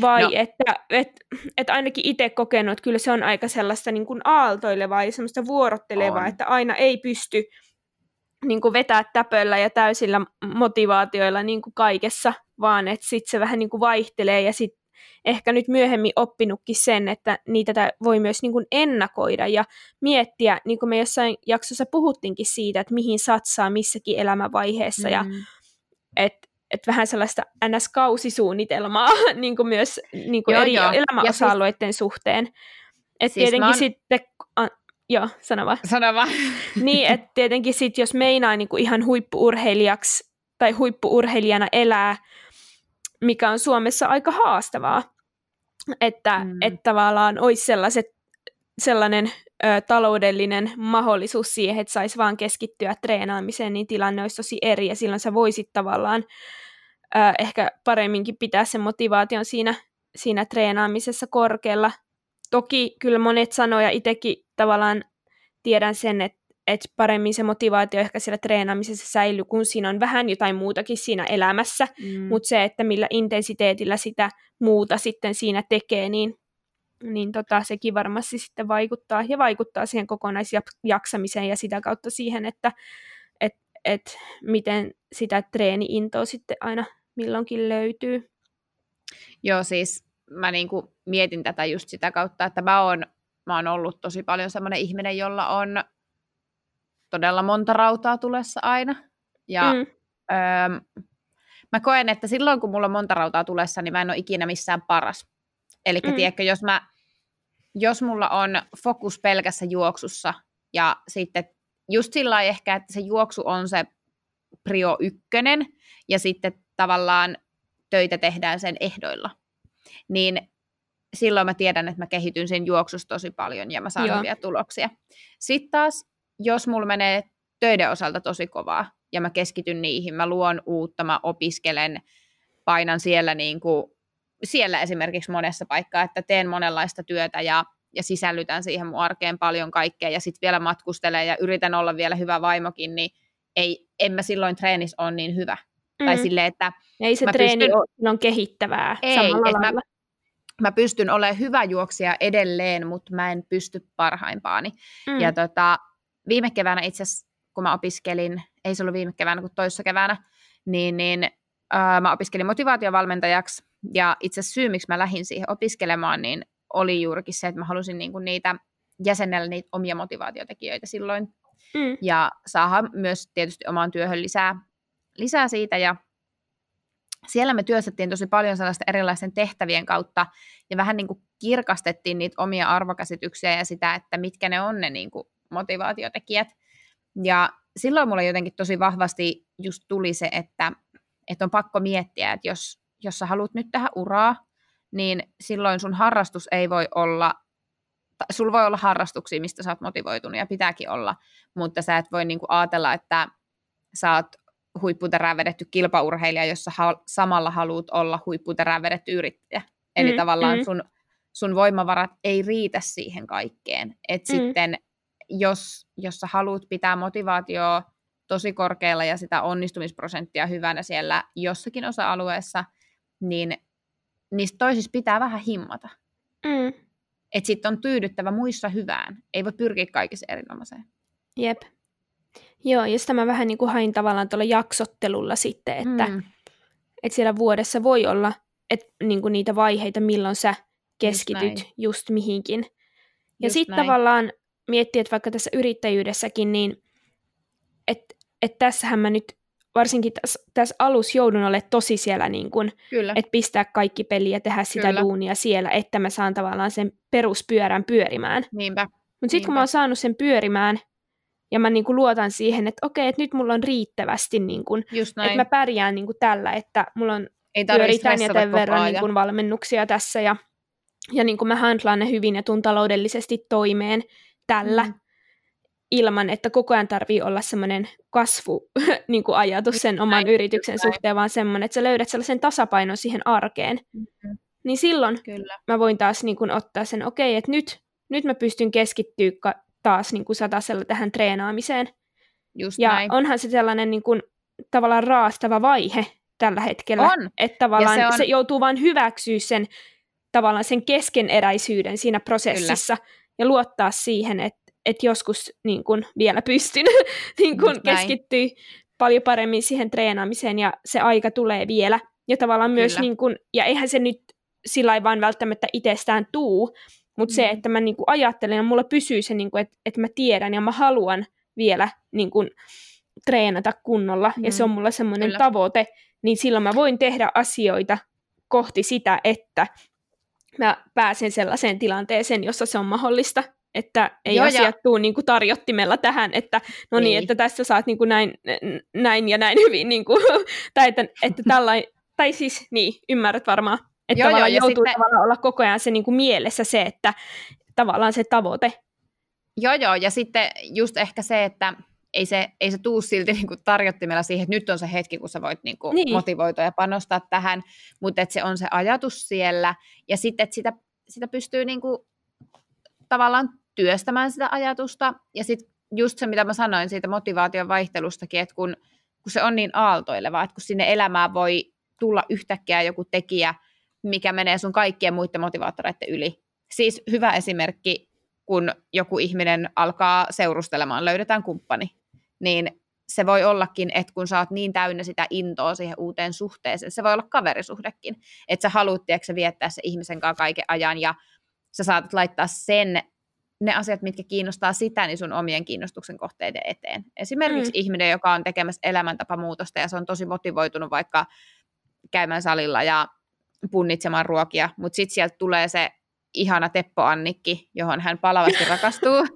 vai no. että et, et ainakin itse kokenut, että kyllä se on aika sellaista niin kuin aaltoilevaa ja semmoista vuorottelevaa, on. että aina ei pysty niin kuin vetää täpöllä ja täysillä motivaatioilla niin kuin kaikessa, vaan että sitten se vähän niin kuin vaihtelee ja sitten ehkä nyt myöhemmin oppinutkin sen, että niitä voi myös niin kuin ennakoida ja miettiä, niin kuin me jossain jaksossa puhuttiinkin siitä, että mihin satsaa missäkin elämänvaiheessa mm. ja että et vähän sellaista NS-kausisuunnitelmaa (laughs) niin kuin myös niin kuin joo, eri joo. elämäosa-alueiden siis, suhteen. Et siis tietenkin on... sitten, a, joo, sano vaan.
Sano vaan. (laughs)
niin, että tietenkin sitten jos meinaa niin kuin ihan huippuurheilijaksi tai huippuurheilijana elää, mikä on Suomessa aika haastavaa, että mm. et tavallaan olisi sellaiset, sellainen ö, taloudellinen mahdollisuus siihen, että saisi vaan keskittyä treenaamiseen, niin tilanne olisi tosi eri, ja silloin sä voisit tavallaan ö, ehkä paremminkin pitää sen motivaation siinä, siinä treenaamisessa korkealla. Toki kyllä monet sanoo, ja itsekin tavallaan tiedän sen, että että paremmin se motivaatio ehkä siellä treenaamisessa säilyy, kun siinä on vähän jotain muutakin siinä elämässä, mm. mutta se, että millä intensiteetillä sitä muuta sitten siinä tekee, niin, niin tota, sekin varmasti sitten vaikuttaa ja vaikuttaa siihen kokonaisjaksamiseen ja sitä kautta siihen, että et, et miten sitä treeni-intoa sitten aina milloinkin löytyy.
Joo, siis mä niinku mietin tätä just sitä kautta, että mä oon, mä oon ollut tosi paljon semmoinen ihminen, jolla on todella monta rautaa tulessa aina. Ja mm. öö, mä koen, että silloin kun mulla on monta rautaa tulessa, niin mä en ole ikinä missään paras. Eli mm. tiedätkö, jos, mä, jos mulla on fokus pelkässä juoksussa ja sitten just sillä ehkä, että se juoksu on se prio ykkönen ja sitten tavallaan töitä tehdään sen ehdoilla, niin silloin mä tiedän, että mä kehityn sen juoksussa tosi paljon ja mä saan Joo. hyviä tuloksia. Sitten taas jos mulla menee töiden osalta tosi kovaa ja mä keskityn niihin, mä luon uutta, mä opiskelen, painan siellä, niin kuin, siellä esimerkiksi monessa paikkaa, että teen monenlaista työtä ja, ja sisällytän siihen mun arkeen paljon kaikkea ja sitten vielä matkustelen ja yritän olla vielä hyvä vaimokin, niin ei, en mä silloin treenis ole niin hyvä. Mm. Tai silleen, että
ei se treeni pystyn... ole on kehittävää ei, samalla lailla. Mä,
mä pystyn olemaan hyvä juoksija edelleen, mutta mä en pysty parhaimpaani. Mm. Ja tota, viime keväänä itse asiassa, kun mä opiskelin, ei se ollut viime keväänä kuin toissa keväänä, niin, niin äh, mä opiskelin motivaatiovalmentajaksi, ja itse asiassa syy, miksi mä lähdin siihen opiskelemaan, niin oli juurikin se, että mä halusin niinku niitä jäsennellä niitä omia motivaatiotekijöitä silloin, mm. ja saada myös tietysti omaan työhön lisää, lisää siitä, ja siellä me työstettiin tosi paljon sellaista erilaisten tehtävien kautta, ja vähän niin kuin kirkastettiin niitä omia arvokäsityksiä ja sitä, että mitkä ne on ne niin kuin motivaatiotekijät. Ja silloin mulle jotenkin tosi vahvasti just tuli se, että, että on pakko miettiä, että jos, jos sä haluat nyt tehdä uraa, niin silloin sun harrastus ei voi olla, sulla voi olla harrastuksia, mistä sä oot motivoitunut ja pitääkin olla, mutta sä et voi niinku ajatella, että sä oot huipputerään vedetty kilpaurheilija, jossa ha- samalla haluat olla huipputerään vedetty yrittäjä. Eli mm, tavallaan mm. sun, sun voimavarat ei riitä siihen kaikkeen. Et mm. sitten jos, jos sä haluat pitää motivaatioa tosi korkealla ja sitä onnistumisprosenttia hyvänä siellä jossakin osa-alueessa, niin niistä toisissa pitää vähän himmata. Mm. Että sitten on tyydyttävä muissa hyvään. Ei voi pyrkiä kaikissa erinomaiseen.
Jep. Joo, ja sitä mä vähän niin kuin hain tavallaan tuolla jaksottelulla sitten, että, mm. että siellä vuodessa voi olla et, niin kuin niitä vaiheita, milloin sä keskityt just, just mihinkin. Ja sitten tavallaan miettiä, että vaikka tässä yrittäjyydessäkin, niin että et tässähän mä nyt varsinkin tässä, tässä alussa joudun olemaan tosi siellä, niin kun, että pistää kaikki peliä ja tehdä sitä Kyllä. duunia siellä, että mä saan tavallaan sen peruspyörän pyörimään.
Niinpä.
Mutta sitten kun mä oon saanut sen pyörimään, ja mä niin luotan siihen, että okei, että nyt mulla on riittävästi, niin kuin, että mä pärjään niin kuin tällä, että mulla on Ei pyöritän ja tämän verran niin kuin valmennuksia tässä, ja, ja niin kuin mä handlaan ne hyvin ja tuun taloudellisesti toimeen, tällä, mm. ilman, että koko ajan tarvii olla semmoinen kasvu (laughs) niin kuin ajatus sen oman Näin, yrityksen kyllä. suhteen, vaan semmoinen, että sä löydät sellaisen tasapainon siihen arkeen. Mm-hmm. Niin silloin kyllä. mä voin taas niin kuin, ottaa sen, okei, okay, että nyt, nyt mä pystyn keskittyä taas niin kuin satasella tähän treenaamiseen.
Just
ja
näin.
onhan se sellainen niin kuin, tavallaan raastava vaihe, tällä hetkellä.
On.
Että tavallaan
Ja
se,
on-
se joutuu vain hyväksyä sen, tavallaan sen keskeneräisyyden siinä prosessissa ja luottaa siihen, että, että joskus niin kun vielä pystyn (laughs) niin kun keskittyä paljon paremmin siihen treenaamiseen ja se aika tulee vielä. Ja tavallaan myös,
Kyllä.
niin kun, ja eihän se nyt sillä lailla vaan välttämättä itsestään tuu, mutta mm. se,
Mm.
että mä niin kun ajattelen ja mulla pysyy se, niin että, että mä tiedän ja mä haluan vielä niin kun, treenata kunnolla ja se on mulla semmoinen tavoite, niin silloin mä voin tehdä asioita kohti sitä, että mä pääsen sellaiseen tilanteeseen, jossa se on mahdollista, että ei
Joo,
Joo,
ja-
asiat tuu niin kuin tarjottimella tähän, että no niin,
Ei.
että tässä saat niin kuin näin, näin ja näin (laughs) hyvin, niin kuin, tai että, että (laughs) tällainen, tai siis niin, ymmärrät varmaan, että
Joo,
tavallaan joutuu
sitten-
tavallaan olla koko ajan se niin kuin mielessä se, että tavallaan se tavoite.
Joo, joo, ja sitten just ehkä se, että ei se, ei se tuu silti (laughs) niin kuin tarjottimella siihen, että nyt on se hetki, kun sä voit niin kuin
Niin.
motivoitua ja panostaa tähän, mutta että se on se ajatus siellä, ja sitten, että sitä, sitä pystyy niin kuin tavallaan työstämään sitä ajatusta, ja sitten just se, mitä mä sanoin siitä motivaation vaihtelustakin, että kun, kun se on niin aaltoileva, että kun sinne elämään voi tulla yhtäkkiä joku tekijä, mikä menee sun kaikkien muiden motivaattoreiden yli. Siis hyvä esimerkki, kun joku ihminen alkaa seurustelemaan, löydetään kumppani, niin se voi ollakin, että kun sä oot niin täynnä sitä intoa siihen uuteen suhteeseen, se voi olla kaverisuhdekin, että sä haluat, tiedätkö, viettää se ihmisen kanssa kaiken ajan ja sä saatat laittaa sen, ne asiat, mitkä kiinnostaa sitä, niin sun omien kiinnostuksen kohteiden eteen. Esimerkiksi
mm.
ihminen, joka on tekemässä elämäntapamuutosta ja se on tosi motivoitunut vaikka käymään salilla ja punnitsemaan ruokia, mutta sitten sieltä tulee se ihana Teppo Annikki, johon hän palavasti (laughs) rakastuu.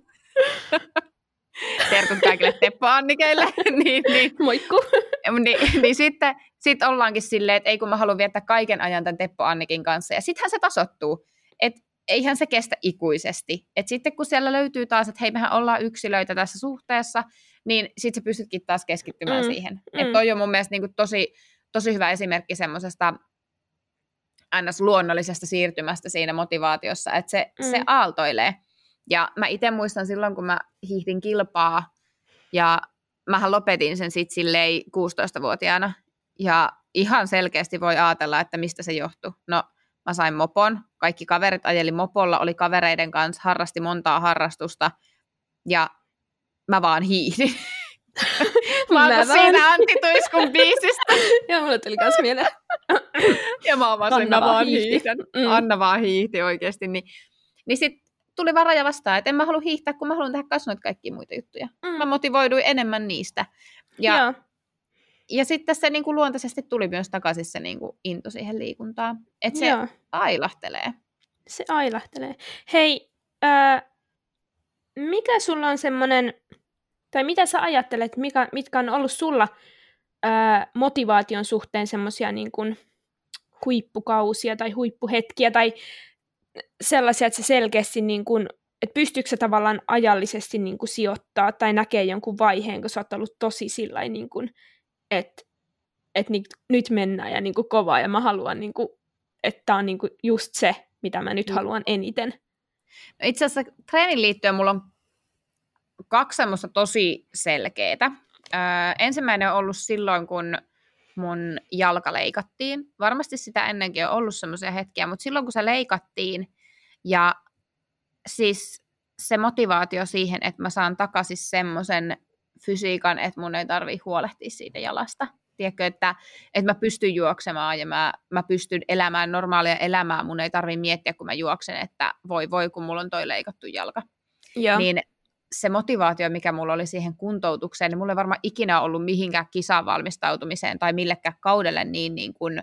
Terkut kaikille Teppo Annikeille. (laughs) niin, niin,
Moikku!
niin, niin sitten sit ollaankin silleen, että ei kun mä haluan viettää kaiken ajan tämän Teppo Annikin kanssa. Ja sittenhän se tasottuu. Että eihän se kestä ikuisesti. Et sitten kun siellä löytyy taas, että hei mehän ollaan yksilöitä tässä suhteessa, niin sitten sä pystytkin taas keskittymään
Mm,
siihen.
mm.
Että toi on mun mielestä niinku tosi, tosi hyvä esimerkki semmoisesta ns. luonnollisesta siirtymästä siinä motivaatiossa, että se, mm. se aaltoilee. Ja mä itse muistan silloin, kun mä hiihdin kilpaa, ja mähän lopetin sen sitten silleen 16-vuotiaana, ja ihan selkeästi voi ajatella, että mistä se johtui. No, mä sain mopon, kaikki kaverit ajeli mopolla, oli kavereiden kanssa, harrasti montaa harrastusta, ja mä vaan hiihdin. (laughs) mä oon siitä Antti Tuiskun biisistä. (laughs)
Joo, mulle tuli myös mieleen.
Ja mä oon vaan
Anna vaan hiihti. Mm.
Mm. Anna vaan hiihti oikeasti. Niin, niin sit tuli vaan raja vastaan, että en mä halua hiihtää, kun mä haluan tehdä kanssa noita kaikkia muita juttuja.
Mm.
Mä motivoiduin enemmän niistä. Ja,
Joo.
ja sitten se niin kuin luontaisesti tuli myös takaisin se niin kuin into siihen liikuntaan. Että se
Joo.
ailahtelee.
Se ailahtelee. Hei, ää, mikä sulla on semmoinen, tai mitä sä ajattelet, mikä, mitkä on ollut sulla ää, motivaation suhteen semmoisia niin kuin huippukausia tai huippuhetkiä tai sellaisia, että se selkeästi niin kuin, että pystyykö sä tavallaan ajallisesti niin kuin sijoittaa tai näkee jonkun vaiheen, kun sä oot ollut tosi sillä niin kuin, että, että nyt, nyt mennään ja niin kuin kovaa ja mä haluan, niin kuin, että tää on niin kuin just se, mitä mä nyt
Mm.
haluan eniten.
No itse asiassa treenin liittyen mulla on kaksi semmoista tosi selkeää. Öö, ensimmäinen on ollut silloin, kun mun jalka leikattiin. Varmasti sitä ennenkin on ollut semmoisia hetkiä, mutta silloin kun se leikattiin ja siis se motivaatio siihen, että mä saan takaisin semmoisen fysiikan, että mun ei tarvi huolehtia siitä jalasta. Tiedätkö, että, että mä pystyn juoksemaan ja mä, mä pystyn elämään normaalia elämää. Mun ei tarvi miettiä, kun mä juoksen, että voi voi, kun mulla on toi leikattu jalka.
Joo.
Niin se motivaatio, mikä mulla oli siihen kuntoutukseen, niin mulla ei varmaan ikinä ollut mihinkään kisaan valmistautumiseen tai millekään kaudelle niin, niin kuin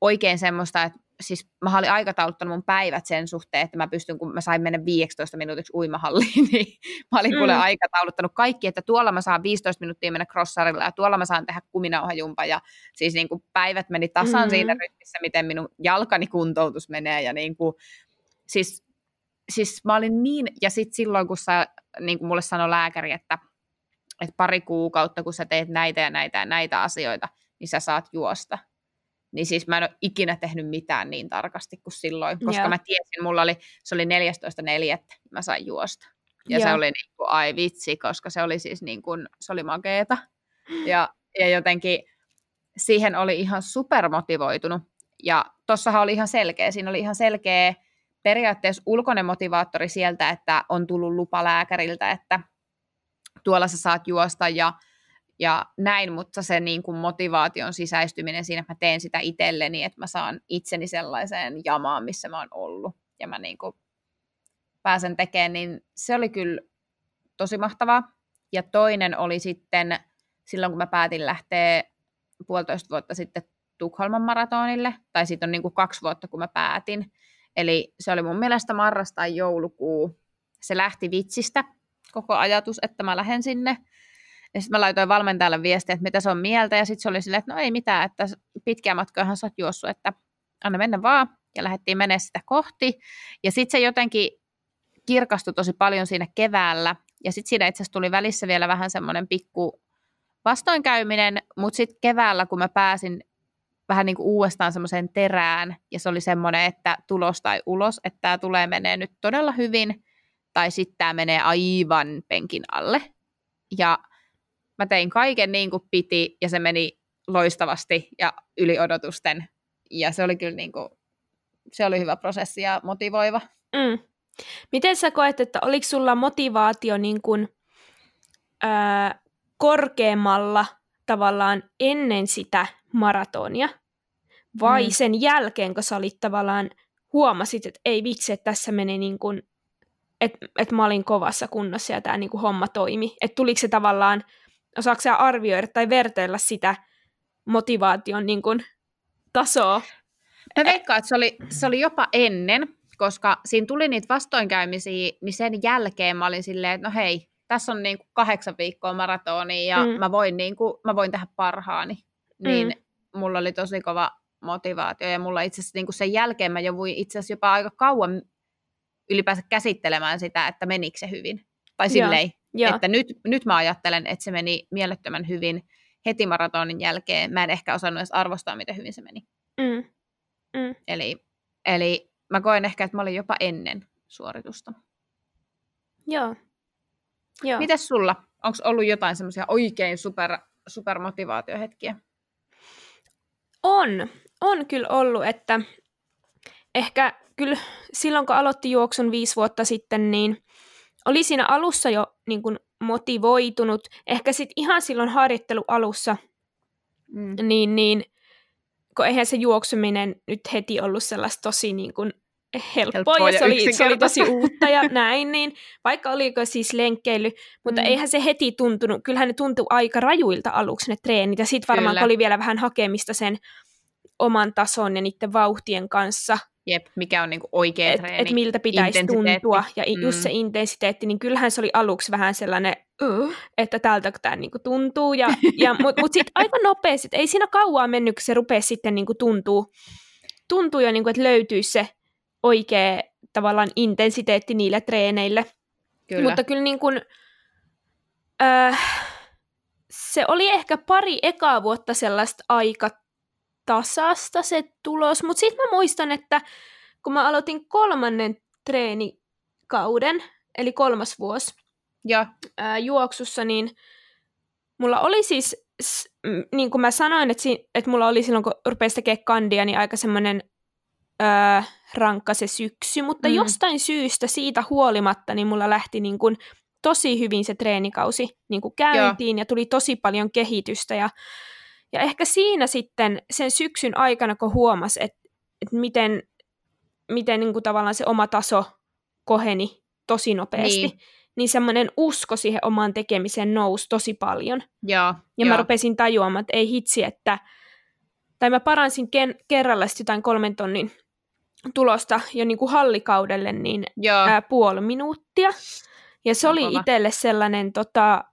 oikein semmoista, että siis mä olin aikatauluttanut mun päivät sen suhteen, että mä pystyn, kun mä sain mennä 15 minuutiksi uimahalliin, (laughs) niin mä olin kuule
Mm.
aikatauluttanut kaikki, että tuolla mä saan 15 minuuttia mennä crossarilla ja tuolla mä saan tehdä kuminauhajumpa ja siis niin kuin päivät meni tasan
Mm.
siinä rytmissä, miten minun jalkani kuntoutus menee ja niin kuin, siis, siis mä olin niin, ja sitten silloin kun sä, niin kuin mulle sanoi lääkäri, että, että pari kuukautta kun sä teet näitä ja näitä ja näitä asioita, niin sä saat juosta. Niin siis mä en ole ikinä tehnyt mitään niin tarkasti kuin silloin, koska
Joo.
mä tiesin, mulla oli, se oli 14.4. mä sain juosta. Ja se
Joo.
oli niin kuin, ai vitsi, koska se oli siis niin kuin, se oli makeeta. Ja, ja jotenkin siihen oli ihan supermotivoitunut. Ja tossahan oli ihan selkeä, siinä oli ihan selkeä periaatteessa ulkoinen motivaattori sieltä, että on tullut lupa lääkäriltä, että tuolla sä saat juosta ja, ja näin, mutta se niin kuin motivaation sisäistyminen siinä, että mä teen sitä itselleni, että mä saan itseni sellaiseen jamaan, missä mä oon ollut ja mä niin kuin pääsen tekemään, niin se oli kyllä tosi mahtavaa. Ja toinen oli sitten silloin, kun mä päätin lähteä puolitoista vuotta sitten Tukholman maratonille, tai siitä on niin kuin kaksi vuotta, kun mä päätin. Eli se oli mun mielestä marras tai joulukuu. Se lähti vitsistä, koko ajatus, että mä lähden sinne. Ja sitten mä laitoin valmentajalle viestiä, että mitä se on mieltä, ja sitten se oli silleen, että no ei mitään, että pitkiä matkojahan sä oot juossut, että anna mennä vaan. Ja lähdettiin menemään sitä kohti. Ja sitten se jotenkin kirkastui tosi paljon siinä keväällä, ja sitten siinä itse tuli välissä vielä vähän semmoinen pikku vastoinkäyminen, mutta sitten keväällä, kun mä pääsin vähän niin kuin uudestaan semmoiseen terään, ja se oli semmoinen, että tulos tai ulos, että tämä tulee menee nyt todella hyvin, tai sitten tämä menee aivan penkin alle. Ja mä tein kaiken niin kuin piti, ja se meni loistavasti ja yli odotusten, ja se oli kyllä niin kuin, se oli hyvä prosessi ja motivoiva.
Mm. Miten sä koet, että oliko sulla motivaatio niin kuin, ää, korkeammalla tavallaan ennen sitä maratonia, vai mm. sen jälkeen, kun sä olit tavallaan huomasit, että ei vitsi, että tässä menee niin kuin, että, että mä olin kovassa kunnossa ja tämä niin kuin homma toimi. Että tuliko se tavallaan, osaako sä arvioida tai vertailla sitä motivaation niin kuin tasoa?
Mä veikkaan, että se oli, se oli jopa ennen, koska siinä tuli niitä vastoinkäymisiä, niin sen jälkeen mä olin silleen, että no hei, tässä on niin kuin kahdeksan viikkoa maratonia ja mm. mä, voin niin kuin, mä voin tehdä parhaani. Niin mm. Mulla oli tosi kova motivaatio ja mulla itse asiassa niin kuin sen jälkeen mä jouduin itse asiassa jopa aika kauan ylipäänsä käsittelemään sitä, että menikö se hyvin. Tai silleen, ja. että nyt, nyt mä ajattelen, että se meni mielettömän hyvin heti maratonin jälkeen. Mä en ehkä osannut edes arvostaa, miten hyvin se meni.
Mm. Mm.
Eli, eli mä koen ehkä, että mä olin jopa ennen suoritusta.
Joo.
Joo. Mites sulla? Onko ollut jotain semmoisia oikein super, supermotivaatiohetkiä?
On. On kyllä ollut, että ehkä kyllä silloin, kun aloitti juoksun viisi vuotta sitten, niin oli siinä alussa jo niin kuin motivoitunut. Ehkä sitten ihan silloin harjoittelu alussa, mm. niin, niin kun eihän se juoksuminen nyt heti ollut sellaista tosi niin kuin helppoa, helppoa ja, se, oli, se oli tosi (laughs) uutta ja näin, niin vaikka oliko siis lenkkeily, mutta mm. eihän se heti tuntunut, kyllähän ne tuntui aika rajuilta aluksi ne treenit, ja sitten varmaan oli vielä vähän hakemista sen oman tason ja niiden vauhtien kanssa.
Jep, mikä on niinku oikea et, treeni.
Et miltä pitäisi tuntua, ja mm. just se intensiteetti, niin kyllähän se oli aluksi vähän sellainen, uh, että tältä tämä niinku tuntuu, ja, (laughs) ja, mutta mut sitten aika nopeasti, ei siinä kauaa mennyt, kun se rupesi sitten niinku tuntuu, tuntuu jo, niinku, että löytyisi se oikea tavallaan intensiteetti niille treeneille. Kyllä. Mutta kyllä niin kuin, äh, se oli ehkä pari ekaa vuotta sellaista aika tasasta se tulos, mutta sitten mä muistan, että kun mä aloitin kolmannen treenikauden, eli kolmas vuosi
ja.
Ää, juoksussa, niin mulla oli siis, niin kuin mä sanoin, että, si- että mulla oli silloin, kun rupesi tekemään kandia, niin aika semmoinen öö, rankka se syksy, mutta mm. jostain syystä siitä huolimatta niin mulla lähti niin kun tosi hyvin se treenikausi niin kuin käyntiin Joo. ja tuli tosi paljon kehitystä ja, ja ehkä siinä sitten sen syksyn aikana, kun huomasi, että, että miten, miten niin kuin tavallaan se oma taso koheni tosi nopeasti, niin, niin semmoinen usko siihen omaan tekemiseen nousi tosi paljon.
Ja,
ja mä rupesin tajuamaan, että ei hitsi, että tai mä paransin ken, kerralla jotain kolmen tonnin tulosta jo niin kuin hallikaudelle niin ää, puoli minuuttia. Ja se oli itselle sellainen tota,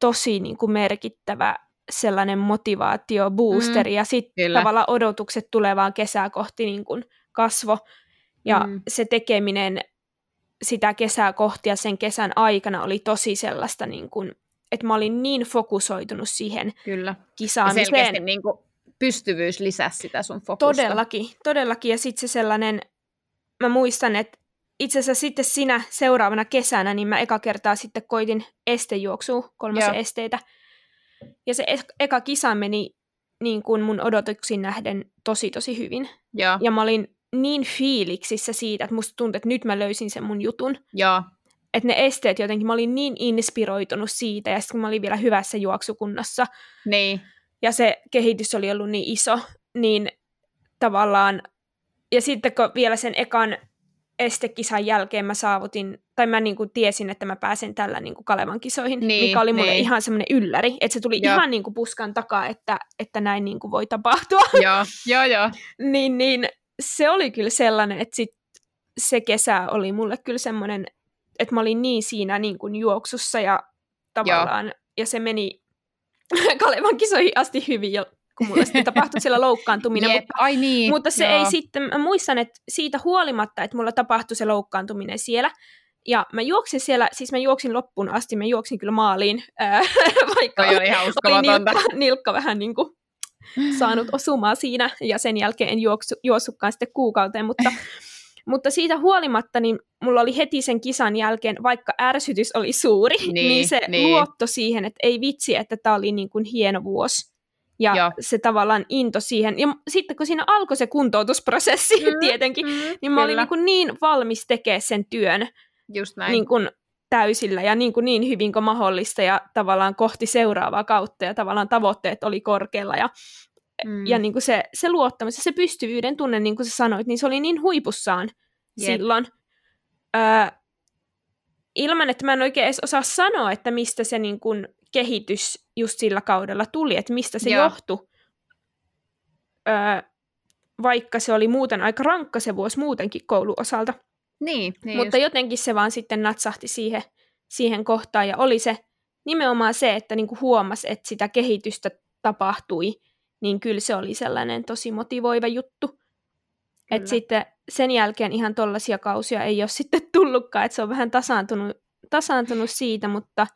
tosi niin kuin merkittävä sellainen motivaatio, boosteri, mm, ja sitten tavallaan odotukset tulevaan kesää kohti niin kuin kasvo. Ja mm. se tekeminen sitä kesää kohti ja sen kesän aikana oli tosi sellaista, niin kuin, että mä olin niin fokusoitunut siihen
Kyllä.
kisaamiseen. Ja
selkeästi niin kuin pystyvyys lisäsi sitä sun fokusta.
Todellakin, todellakin. Ja sitten se sellainen, mä muistan, että itse asiassa sitten sinä seuraavana kesänä, niin mä eka kertaa sitten koitin estejuoksua, kolmasen esteitä. Ja se eka kisa meni niin kuin mun odotuksiin nähden tosi tosi hyvin.
Joo,
Ja mä olin niin fiiliksissä siitä, että musta tuntui, että nyt mä löysin sen mun jutun.
joo,
Että ne esteet jotenkin, mä olin niin inspiroitunut siitä, ja sitten kun mä olin vielä hyvässä juoksukunnassa,
niin,
ja se kehitys oli ollut niin iso, niin tavallaan, ja sitten kun vielä sen ekan estekisan jälkeen mä saavutin, tai mä niin kuin tiesin, että mä pääsen tällä niin kuin Kalevan kisoihin,
Niin,
mikä oli mulle
niin.
ihan semmoinen ylläri, että se tuli
Joo.
ihan niin kuin puskan takaa, että, että näin niin kuin voi tapahtua. (laughs)
joo, joo, joo, (laughs)
niin, niin se oli kyllä sellainen, että sit se kesä oli mulle kyllä semmoinen, että mä olin niin siinä niin kuin juoksussa ja tavallaan, ja se meni (laughs) Kalevan kisoihin asti hyvin, jo, kun mulle sitten (laughs) tapahtui siellä loukkaantuminen,
Jep,
mutta,
ai niin,
mutta se
joo.
ei sitten, mä muistan, että siitä huolimatta, että mulla tapahtui se loukkaantuminen siellä, ja mä juoksin siellä, siis mä juoksin loppuun asti, mä juoksin kyllä maaliin, (laughs) ää, vaikka
Toi oli ihan
oli nilkka, nilkka vähän niin kuin saanut osumaa siinä, ja sen jälkeen en juoksu, juossutkaan sitten kuukauteen, mutta, mutta siitä huolimatta, niin mulla oli heti sen kisan jälkeen, vaikka ärsytys oli suuri, (laughs) niin,
Niin,
se
niin.
luotto siihen, että ei vitsi, että tämä oli niin kuin hieno vuosi. Ja
Joo.
se tavallaan into siihen. Ja sitten kun siinä alkoi se kuntoutusprosessi
Mm, (laughs)
tietenkin,
Mm,
niin mä olin
kyllä,
niin, kuin niin valmis tekemään sen työn
just näin.
niin kuin täysillä ja niin, kuin niin hyvin kuin mahdollista ja tavallaan kohti seuraavaa kautta ja tavallaan tavoitteet oli korkealla ja,
Mm.
ja niin kuin se, se luottamus ja se pystyvyyden tunne, niin kuin sä sanoit, niin se oli niin huipussaan
Jep.
silloin. Öö, ilman, että mä en oikein edes osaa sanoa, että mistä se niin kuin kehitys just sillä kaudella tuli, että mistä se
Joo.
johtui. Öö, vaikka se oli muuten aika rankka se vuosi muutenkin kouluosalta.
Niin, niin
Mutta jotenkin se vaan sitten natsahti siihen, siihen kohtaan ja oli se nimenomaan se, että niinku huomasi, että sitä kehitystä tapahtui, niin kyllä se oli sellainen tosi motivoiva juttu. Että sitten sen jälkeen ihan tollaisia kausia ei ole (laughs) sitten tullutkaan, että se on vähän tasaantunut, tasaantunut siitä, mutta,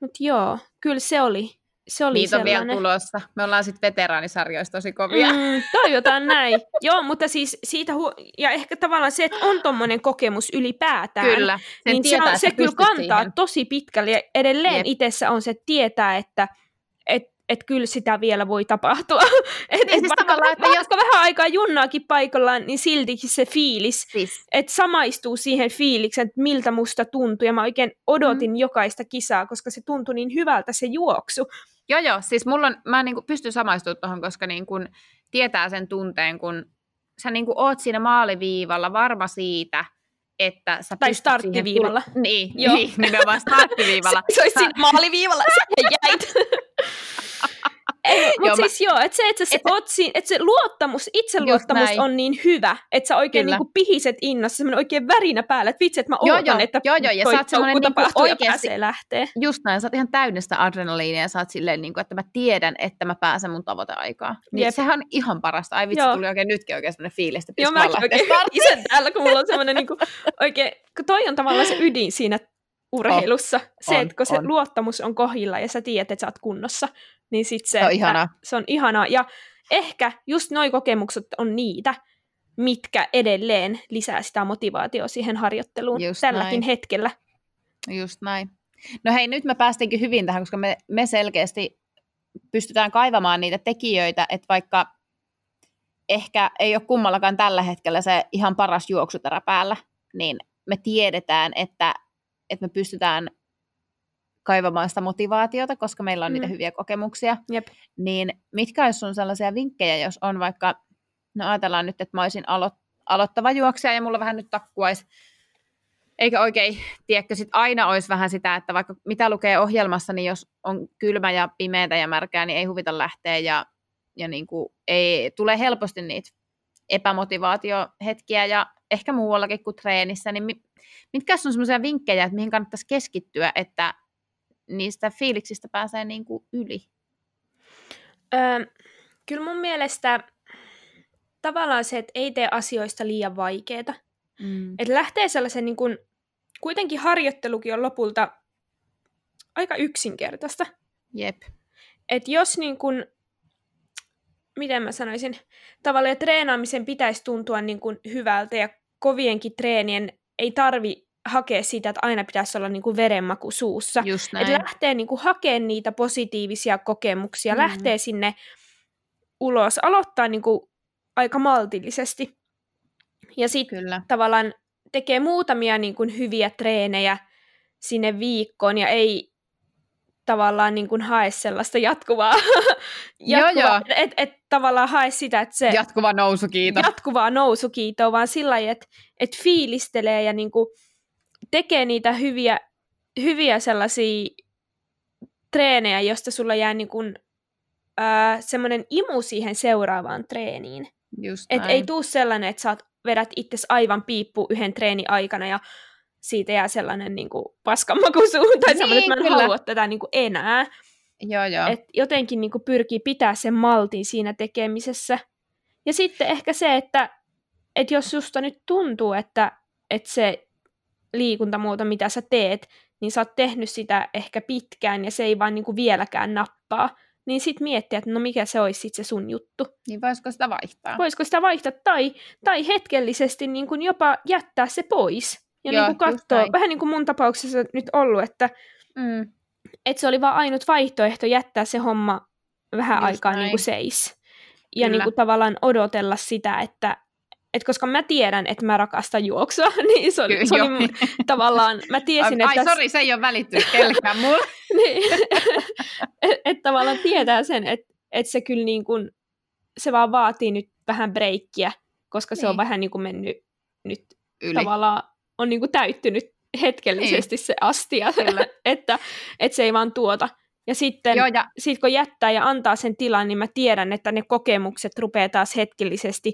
mutta joo, kyllä se oli, se oli
Niitä on vielä
sellainen.
tulossa. Me ollaan sitten veteraanisarjoissa tosi kovia.
Mm, toivotaan (laughs) näin. Joo, mutta siis siitä, hu- ja ehkä tavallaan se, että on tommonen kokemus ylipäätään,
Kyllä. Sen
niin se,
tietää,
on,
että
se kyllä kantaa
siihen.
tosi pitkälle. Ja edelleen
Jep.
itsessä on se, että tietää, että et, et kyllä sitä vielä voi tapahtua. (laughs) et, et
siis
vaikka,
että
vaikka vähän aikaa junnaakin paikallaan, niin siltikin se fiilis,
Siis,
että samaistuu siihen fiilikseen, että miltä musta tuntuu. Ja mä oikein odotin mm. jokaista kisaa, koska se tuntui niin hyvältä se juoksu.
joo joo, siis mulla on, mä niinku pystyn samaistumaan tuohon, koska niinku tietää sen tunteen, kun sä niinku oot siinä maaliviivalla varma siitä, että sä
Tai starttiviivalla.
Siihen, niin,
Joo.
niin, nimenomaan starttiviivalla. (laughs)
Se, se olisi siinä maaliviivalla, sä jäit. (laughs) Mutta
Joo, mä-
siis joo, että se, että sä
Että-
oot siinä, että se luottamus, itseluottamus on niin hyvä, että sä oikein
Kyllä.
niinku pihiset innossa, semmoinen oikein värinä päällä, että vitsi, että mä ootan,
joo,
että
joo, joo, ja
toi
sä oot semmoinen niinku
tapahtuu ja
oikeasti-
pääsee lähtee.
Just näin, sä oot ihan täynnä sitä adrenaliinia ja sä oot silleen, niin kuin, että mä tiedän, että mä pääsen mun tavoiteaikaan. Niin
Jep.
sehän on ihan parasta. Ai vitsi,
Joo.
tuli oikein nytkin oikein semmoinen fiilis, että
Joo, mäkin oikein isen täällä, kun mulla on semmoinen niinku, oikein, kun toi on tavallaan se ydin siinä urheilussa. se,
on,
että kun se
on.
luottamus on kohilla ja sä tiedät, että sä oot kunnossa, niin sit se,
Se on ihanaa.
se on ihanaa. Ja ehkä just noi kokemukset on niitä, mitkä edelleen lisää sitä motivaatiota siihen harjoitteluun
Just
tälläkin
näin.
hetkellä.
Just näin. No hei, nyt me päästiinkin hyvin tähän, koska me, me selkeästi pystytään kaivamaan niitä tekijöitä, että vaikka ehkä ei ole kummallakaan tällä hetkellä se ihan paras juoksuterä päällä, niin me tiedetään, että, että me pystytään kaivamaan sitä motivaatiota, koska meillä on niitä
Mm.
hyviä kokemuksia.
Jep.
Niin mitkä olisi sun sellaisia vinkkejä, jos on vaikka, no ajatellaan nyt, että mä olisin alo- aloittava juoksija ja mulla vähän nyt takkuaisi, eikä oikein, tiedätkö, sit aina olisi vähän sitä, että vaikka mitä lukee ohjelmassa, niin jos on kylmä ja pimeätä ja märkää, niin ei huvita lähteä ja, ja niin kuin ei, tulee helposti niitä epämotivaatiohetkiä ja ehkä muuallakin kuin treenissä, niin mi- mitkä on semmoisia vinkkejä, että mihin kannattaisi keskittyä, että niistä fiiliksistä pääsee niin kuin yli?
Öö, kyllä mun mielestä tavallaan se, että ei tee asioista liian vaikeita.
Mm.
Että lähtee sellaisen niin kuin, kuitenkin harjoittelukin on lopulta aika yksinkertaista.
Jep.
Että jos niin kuin, miten mä sanoisin, tavallaan treenaamisen pitäisi tuntua niin kuin hyvältä ja kovienkin treenien ei tarvi hakea sitä, että aina pitäisi olla niin kuin verenmaku suussa. Että lähtee niin kuin hakemaan niitä positiivisia kokemuksia,
Mm.
lähtee sinne ulos, aloittaa niin kuin aika maltillisesti. Ja sitten tavallaan tekee muutamia niin kuin hyviä treenejä sinne viikkoon ja ei tavallaan niin kuin hae sellaista jatkuvaa, (laughs)
Joo,
jatkuvaa
joo.
Et, et tavallaan hae sitä, että se
Jatkuva nousu, kiitos.
jatkuvaa nousukiitoa, vaan sillä lailla, että et fiilistelee ja niin kuin tekee niitä hyviä, hyviä sellaisia treenejä, josta sulla jää niin kuin, semmoinen imu siihen seuraavaan treeniin.
Just
Et
näin.
ei tuu sellainen, että oot- vedät itses aivan piippu yhden treeni aikana ja siitä jää sellainen niin kuin paskanmaku (laughs) suuhun, tai
Niin,
semmoinen, että mä en
kyllä.
halua tätä niin kuin enää.
Joo, joo.
Et jotenkin niin kuin pyrkii pitää sen maltin siinä tekemisessä. Ja sitten ehkä se, että et jos susta nyt tuntuu, että, että se liikuntamuoto, mitä sä teet, niin sä oot tehnyt sitä ehkä pitkään ja se ei vaan niin kuin vieläkään nappaa, niin sit miettiä, että no mikä se olisi sit se sun juttu.
Niin voisiko sitä vaihtaa?
Voisiko sitä vaihtaa tai, tai hetkellisesti niin kuin jopa jättää se pois. Ja
Joo,
niin kuin katsoa, vähän niin kuin mun tapauksessa nyt ollut, että
Mm.
että se oli vaan ainut vaihtoehto jättää se homma vähän
Just
aikaa
näin.
niin kuin seis. Ja
Kyllä.
niin kuin tavallaan odotella sitä, että et koska mä tiedän, että mä rakastan juoksua, (laughs) niin se oli, se oli mun- tavallaan, mä tiesin,
Ai,
että...
sori, se ei ole välittynyt kellekään mulle. (laughs)
niin, (laughs) että et tavallaan tietää sen, että et se kyllä niin kuin, se vaan vaatii nyt vähän breikkiä, koska se on
Niin.
vähän niin kuin mennyt nyt
Yli.
tavallaan, on niin kuin täyttynyt hetkellisesti se astia, että, että se ei vaan tuota. Ja sitten
Joo, ja
sit kun jättää ja antaa sen tilan, niin mä tiedän, että ne kokemukset rupeaa taas hetkellisesti.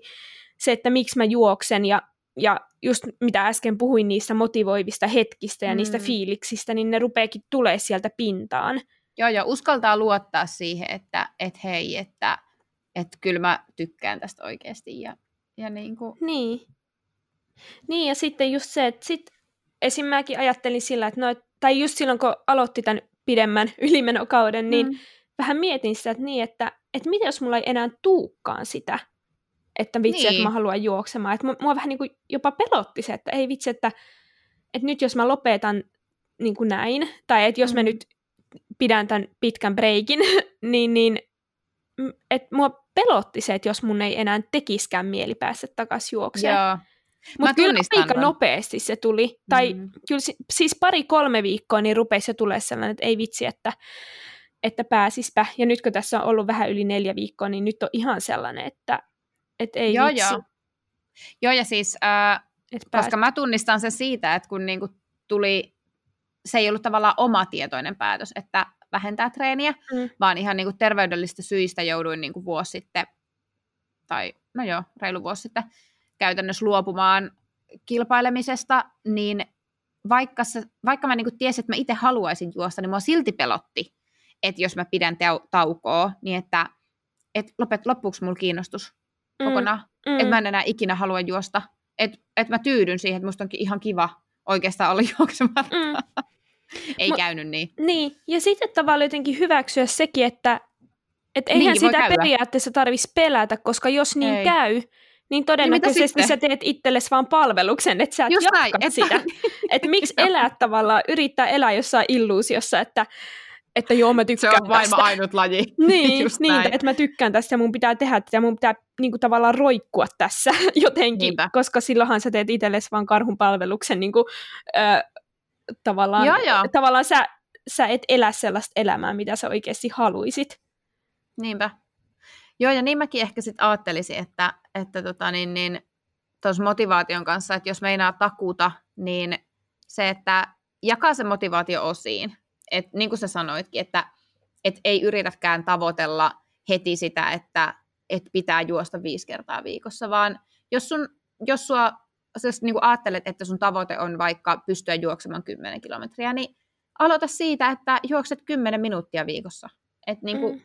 Se, että miksi mä juoksen ja, ja just mitä äsken puhuin niistä motivoivista hetkistä ja mm. niistä fiiliksistä, niin ne rupeekin tulee sieltä pintaan.
Joo, joo, uskaltaa luottaa siihen, että et hei, että et kyllä mä tykkään tästä oikeasti. Ja, ja niin kuin,
Niin. Niin, ja sitten just se, että sit esim. mäkin ajattelin sillä, että no, et- tai just silloin, kun aloitti tämän pidemmän (laughs) ylimenokauden, niin
mm,
vähän mietin sitä, että niin, että, että mitä jos mulla ei enää tuukkaan sitä, että vitsi,
Niin.
että mä haluan juoksemaan. Että mua, vähän niin kuin jopa pelotti se, että ei vitsi, että, että nyt jos mä lopetan niin kuin näin, tai että jos mä
Mm.
nyt pidän tämän pitkän breikin, (laughs) niin, niin mm, että mua pelotti se, että jos mun ei enää tekiskään mieli päästä takaisin juokseen. Mutta kyllä aika
ton.
nopeasti se tuli. Tai
Mm.
kyllä si- siis pari-kolme viikkoa niin rupesi jo tulee sellainen, että ei vitsi, että, että pääsispä. Ja nyt kun tässä on ollut vähän yli neljä viikkoa, niin nyt on ihan sellainen, että, että ei
joo,
vitsi,
joo. Joo, ja siis, äh,
pääs...
koska mä tunnistan sen siitä, että kun niinku tuli, se ei ollut tavallaan oma tietoinen päätös, että vähentää treeniä,
Mm.
vaan ihan niinku terveydellistä syistä jouduin niinku vuosi sitten, tai no joo, reilu vuosi sitten, käytännössä luopumaan kilpailemisesta, niin vaikka, se, vaikka mä niinku tiesin, että mä itse haluaisin juosta, niin mua silti pelotti, että jos mä pidän tau- taukoa, niin että et lopet, loppuuko mulla kiinnostus kokonaan,
mm.
että mä en enää ikinä halua juosta, että et mä tyydyn siihen, että musta onkin ihan kiva oikeastaan olla (laughs) juoksematta.
Mm.
Ei
Mut-
käynyt niin.
Niin, ja sitten tavallaan jotenkin hyväksyä sekin, että et eihän
Niinkin
sitä periaatteessa tarvitsisi pelätä, koska jos niin
Ei.
käy, niin todennäköisesti
sitten?
sä teet itsellesi vaan palveluksen, että sä et
Just
jatka
näin,
sitä. (laughs) Että miksi
Joo.
elää tavallaan, yrittää elää jossain illuusiossa, että, että joo mä
Se
tykkään
on maailman
tästä.
ainut laji. (laughs)
Niin, niin
näin.
että mä tykkään tästä ja mun pitää tehdä tätä ja mun pitää niin kuin, tavallaan roikkua tässä (laughs) jotenkin,
Niinpä.
koska silloinhan sä teet itsellesi vaan karhun palveluksen niin kuin, ö, tavallaan,
Joo, joo.
tavallaan sä, sä et elä sellaista elämää, mitä sä oikeasti haluisit.
Niinpä. Joo, ja niin mäkin ehkä sitten ajattelisin, että, että tota, niin, niin, tuossa motivaation kanssa, että jos meinaa takuta, niin se, että jakaa se motivaatio osiin. Et, niin kuin sä sanoitkin, että et ei yritäkään tavoitella heti sitä, että et pitää juosta viisi kertaa viikossa, vaan jos, sun, jos sua jos niin kuin ajattelet, että sun tavoite on vaikka pystyä juoksemaan 10 kilometriä, niin aloita siitä, että juokset 10 minuuttia viikossa. Et niin kuin,
Mm.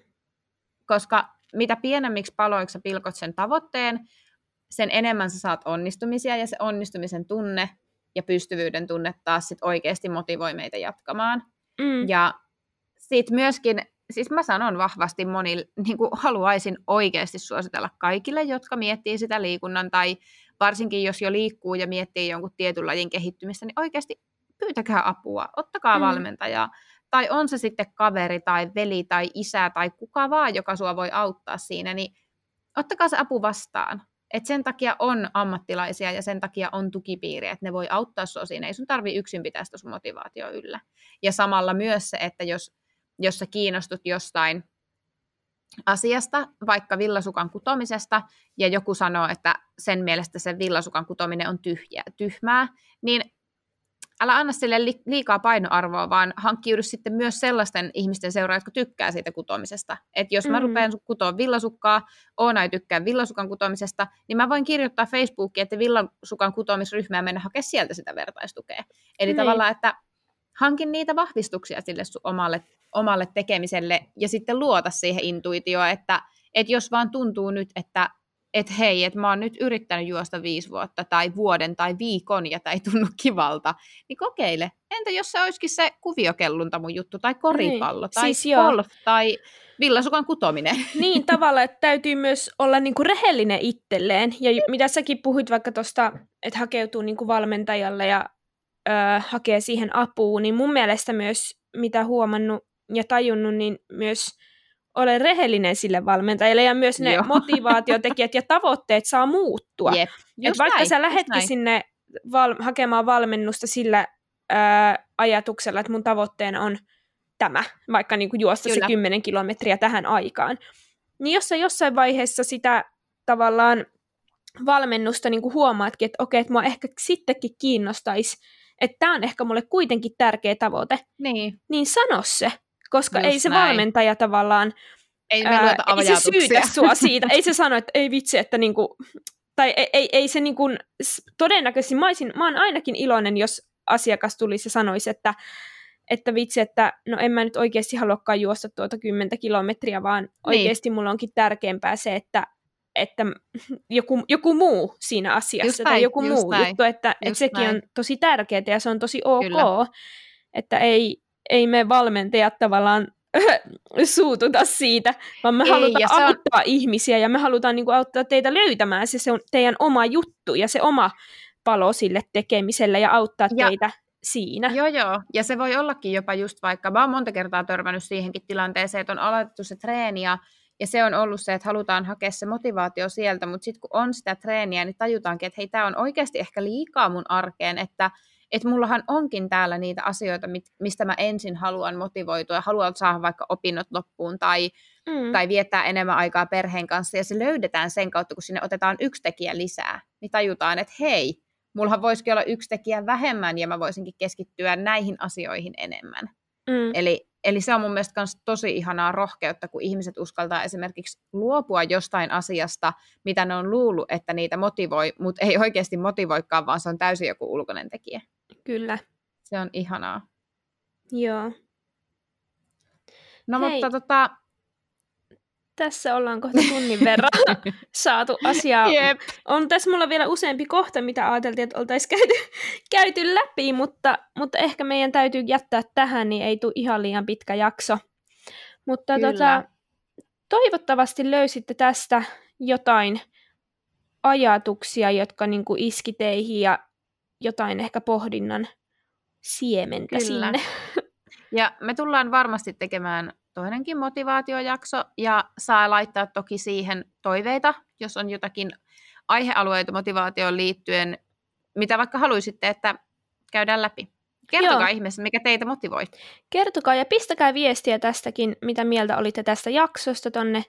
koska mitä pienemmiksi paloiksi sä pilkot sen tavoitteen, sen enemmän sä saat onnistumisia ja se onnistumisen tunne ja pystyvyyden tunne taas sit oikeasti motivoi meitä jatkamaan.
Mm.
Ja sitten myöskin, siis mä sanon vahvasti monille, niin kuin haluaisin oikeasti suositella kaikille, jotka miettii sitä liikunnan tai varsinkin jos jo liikkuu ja miettii jonkun tietyn lajin kehittymistä, niin oikeasti pyytäkää apua, ottakaa mm. valmentajaa. Tai on se sitten kaveri tai veli tai isä tai kuka vaan, joka sua voi auttaa siinä, niin ottakaa se apu vastaan. Et sen takia on ammattilaisia ja sen takia on tukipiiriä, että ne voi auttaa sinua siinä. Ei sun tarvi yksin pitää sitä sun motivaatio yllä. Ja samalla myös se, että jos, jos sä kiinnostut jostain asiasta, vaikka villasukan kutomisesta, ja joku sanoo, että sen mielestä se villasukan kutominen on tyhjää, tyhmää, niin älä anna sille liikaa painoarvoa, vaan hankkiudu sitten myös sellaisten ihmisten seuraa, jotka tykkää siitä kutomisesta. Että jos mä mm. rupean kutoa villasukkaa, Oona ei tykkää villasukan kutomisesta, niin mä voin kirjoittaa Facebookiin, että villasukan kutomisryhmää mennä hakea sieltä sitä vertaistukea. Eli niin. tavallaan, että hankin niitä vahvistuksia sille sun omalle, omalle tekemiselle ja sitten luota siihen intuitioon, että, että jos vaan tuntuu nyt, että että hei, että mä oon nyt yrittänyt juosta viisi vuotta tai vuoden tai viikon ja tämä ei tunnu kivalta, niin kokeile. Entä jos se olisikin se kuviokellunta mun juttu, tai koripallo, niin. tai siis golf, joo. tai villasukan kutominen. (laughs)
Niin, tavallaan, että täytyy myös olla niinku rehellinen itselleen. Ja mitä säkin puhuit vaikka tuosta, että hakeutuu niinku valmentajalle ja ö, hakee siihen apuun, niin mun mielestä myös, mitä huomannut ja tajunnut, niin myös ole rehellinen sille valmentajalle ja myös ne Joo. (laughs) motivaatiotekijät ja tavoitteet saa muuttua. Jep, Et vaikka näin, sä lähetkin sinne val- hakemaan valmennusta sillä ää, ajatuksella, että mun tavoitteena on tämä, vaikka niin kuin juosta Kyllä. se 10 kilometriä tähän aikaan, niin jos sä jossain vaiheessa sitä tavallaan valmennusta niin kuin huomaatkin, että okei, että mua ehkä sittenkin kiinnostaisi, että tämä on ehkä mulle kuitenkin tärkeä tavoite,
niin,
niin sano se koska Just ei se näin. valmentaja tavallaan,
ei, ää, ei
se syytä (laughs) sua siitä, ei se sano, että ei vitsi, että niinku, tai ei, ei, ei se niinku, todennäköisesti, mä, olisin, mä oon ainakin iloinen, jos asiakas tulisi ja sanoisi, että että vitsi, että no en mä nyt oikeasti haluakaan juosta tuota 10 kilometriä, vaan niin. oikeasti mulla onkin tärkeämpää se, että, että joku, joku muu siinä asiassa just tai näin, joku muu näin. juttu, että, että sekin näin. on tosi tärkeää ja se on tosi ok, Kyllä. että ei, ei me valmentajat tavallaan (laughs) suututa siitä, vaan me ei, halutaan auttaa on... ihmisiä ja me halutaan niin kuin, auttaa teitä löytämään se, se on teidän oma juttu ja se oma palo sille tekemiselle ja auttaa ja, teitä siinä.
Joo, joo. Ja se voi ollakin jopa just vaikka, mä oon monta kertaa törmännyt siihenkin tilanteeseen, että on aloitettu se treeni ja, ja se on ollut se, että halutaan hakea se motivaatio sieltä, mutta sitten kun on sitä treeniä, niin tajutaankin, että hei, tämä on oikeasti ehkä liikaa mun arkeen, että että mullahan onkin täällä niitä asioita, mistä mä ensin haluan motivoitua ja haluan saada vaikka opinnot loppuun tai, mm. tai viettää enemmän aikaa perheen kanssa ja se löydetään sen kautta, kun sinne otetaan yksi tekijä lisää, niin tajutaan, että hei, mullahan voisikin olla yksi tekijä vähemmän ja mä voisinkin keskittyä näihin asioihin enemmän. Mm. Eli, eli se on mun mielestä myös tosi ihanaa rohkeutta, kun ihmiset uskaltaa esimerkiksi luopua jostain asiasta, mitä ne on luullut, että niitä motivoi, mutta ei oikeasti motivoikaan, vaan se on täysin joku ulkoinen tekijä.
Kyllä.
Se on ihanaa.
Joo.
No Hei. mutta tota...
Tässä ollaan kohta tunnin verran (laughs) saatu asiaa. Jep. On tässä mulla vielä useampi kohta, mitä ajateltiin, että oltaisiin käyty, (laughs) käyty läpi, mutta, mutta ehkä meidän täytyy jättää tähän, niin ei tule ihan liian pitkä jakso. Mutta tota, toivottavasti löysitte tästä jotain ajatuksia, jotka niin kuin iski teihin ja jotain ehkä pohdinnan siementä Kyllä. sinne. (laughs)
Ja me tullaan varmasti tekemään toinenkin motivaatiojakso, ja saa laittaa toki siihen toiveita, jos on jotakin aihealueita motivaatioon liittyen, mitä vaikka haluaisitte, että käydään läpi. Kertokaa Joo. ihmeessä, mikä teitä motivoi.
Kertokaa ja pistäkää viestiä tästäkin, mitä mieltä olitte tästä jaksosta tonne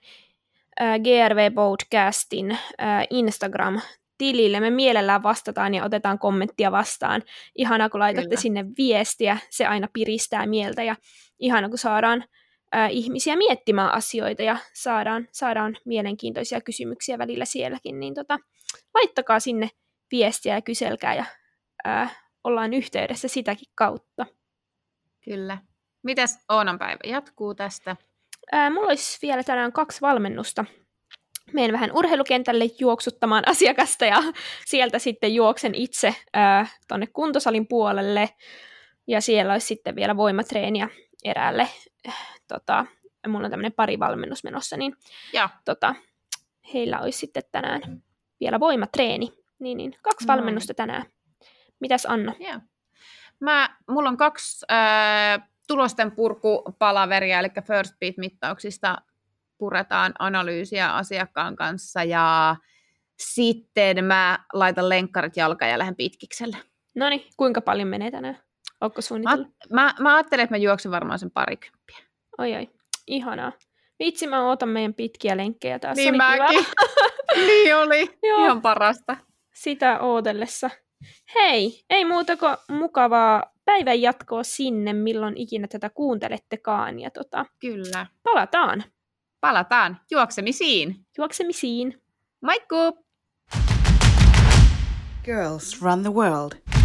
äh, GRV Podcastin äh, Instagram tilille. Me mielellään vastataan ja otetaan kommenttia vastaan. Ihana, kun laitatte Kyllä. sinne viestiä, se aina piristää mieltä ja ihana, kun saadaan ää, ihmisiä miettimään asioita ja saadaan, saadaan mielenkiintoisia kysymyksiä välillä sielläkin, niin tota, laittakaa sinne viestiä ja kyselkää ja ää, ollaan yhteydessä sitäkin kautta.
Kyllä. Mitäs Oonan päivä jatkuu tästä?
Ää, mulla olisi vielä tänään kaksi valmennusta menen vähän urheilukentälle juoksuttamaan asiakasta ja sieltä sitten juoksen itse äh, tuonne kuntosalin puolelle ja siellä olisi sitten vielä voimatreeniä eräälle. Äh, tota, mulla on tämmöinen pari valmennus menossa, niin
ja.
Tota, heillä olisi sitten tänään vielä voimatreeni. Niin, niin. Kaksi
Noin.
valmennusta tänään. Mitäs Anna?
Yeah. Mä, mulla on kaksi äh, tulosten purkupalaveria, eli First Beat-mittauksista puretaan analyysiä asiakkaan kanssa ja sitten mä laitan lenkkarit jalkaan ja lähden pitkikselle.
No niin, kuinka paljon menee tänään? Onko
Mä,
suunnitellut?
mä, mä ajattelin, että mä juoksen varmaan sen parikymppiä.
Oi oi, ihanaa. Vitsi, mä ootan meidän pitkiä lenkkejä taas.
Niin
oli
mäkin. (laughs) niin oli.
Joo.
Ihan parasta.
Sitä ootellessa. Hei, ei muuta kuin mukavaa päivän jatkoa sinne, milloin ikinä tätä kuuntelettekaan. Ja tota,
Kyllä.
palataan
Palataan juoksemisiin.
juoksemisiin.
Moikku!
Girls run the world.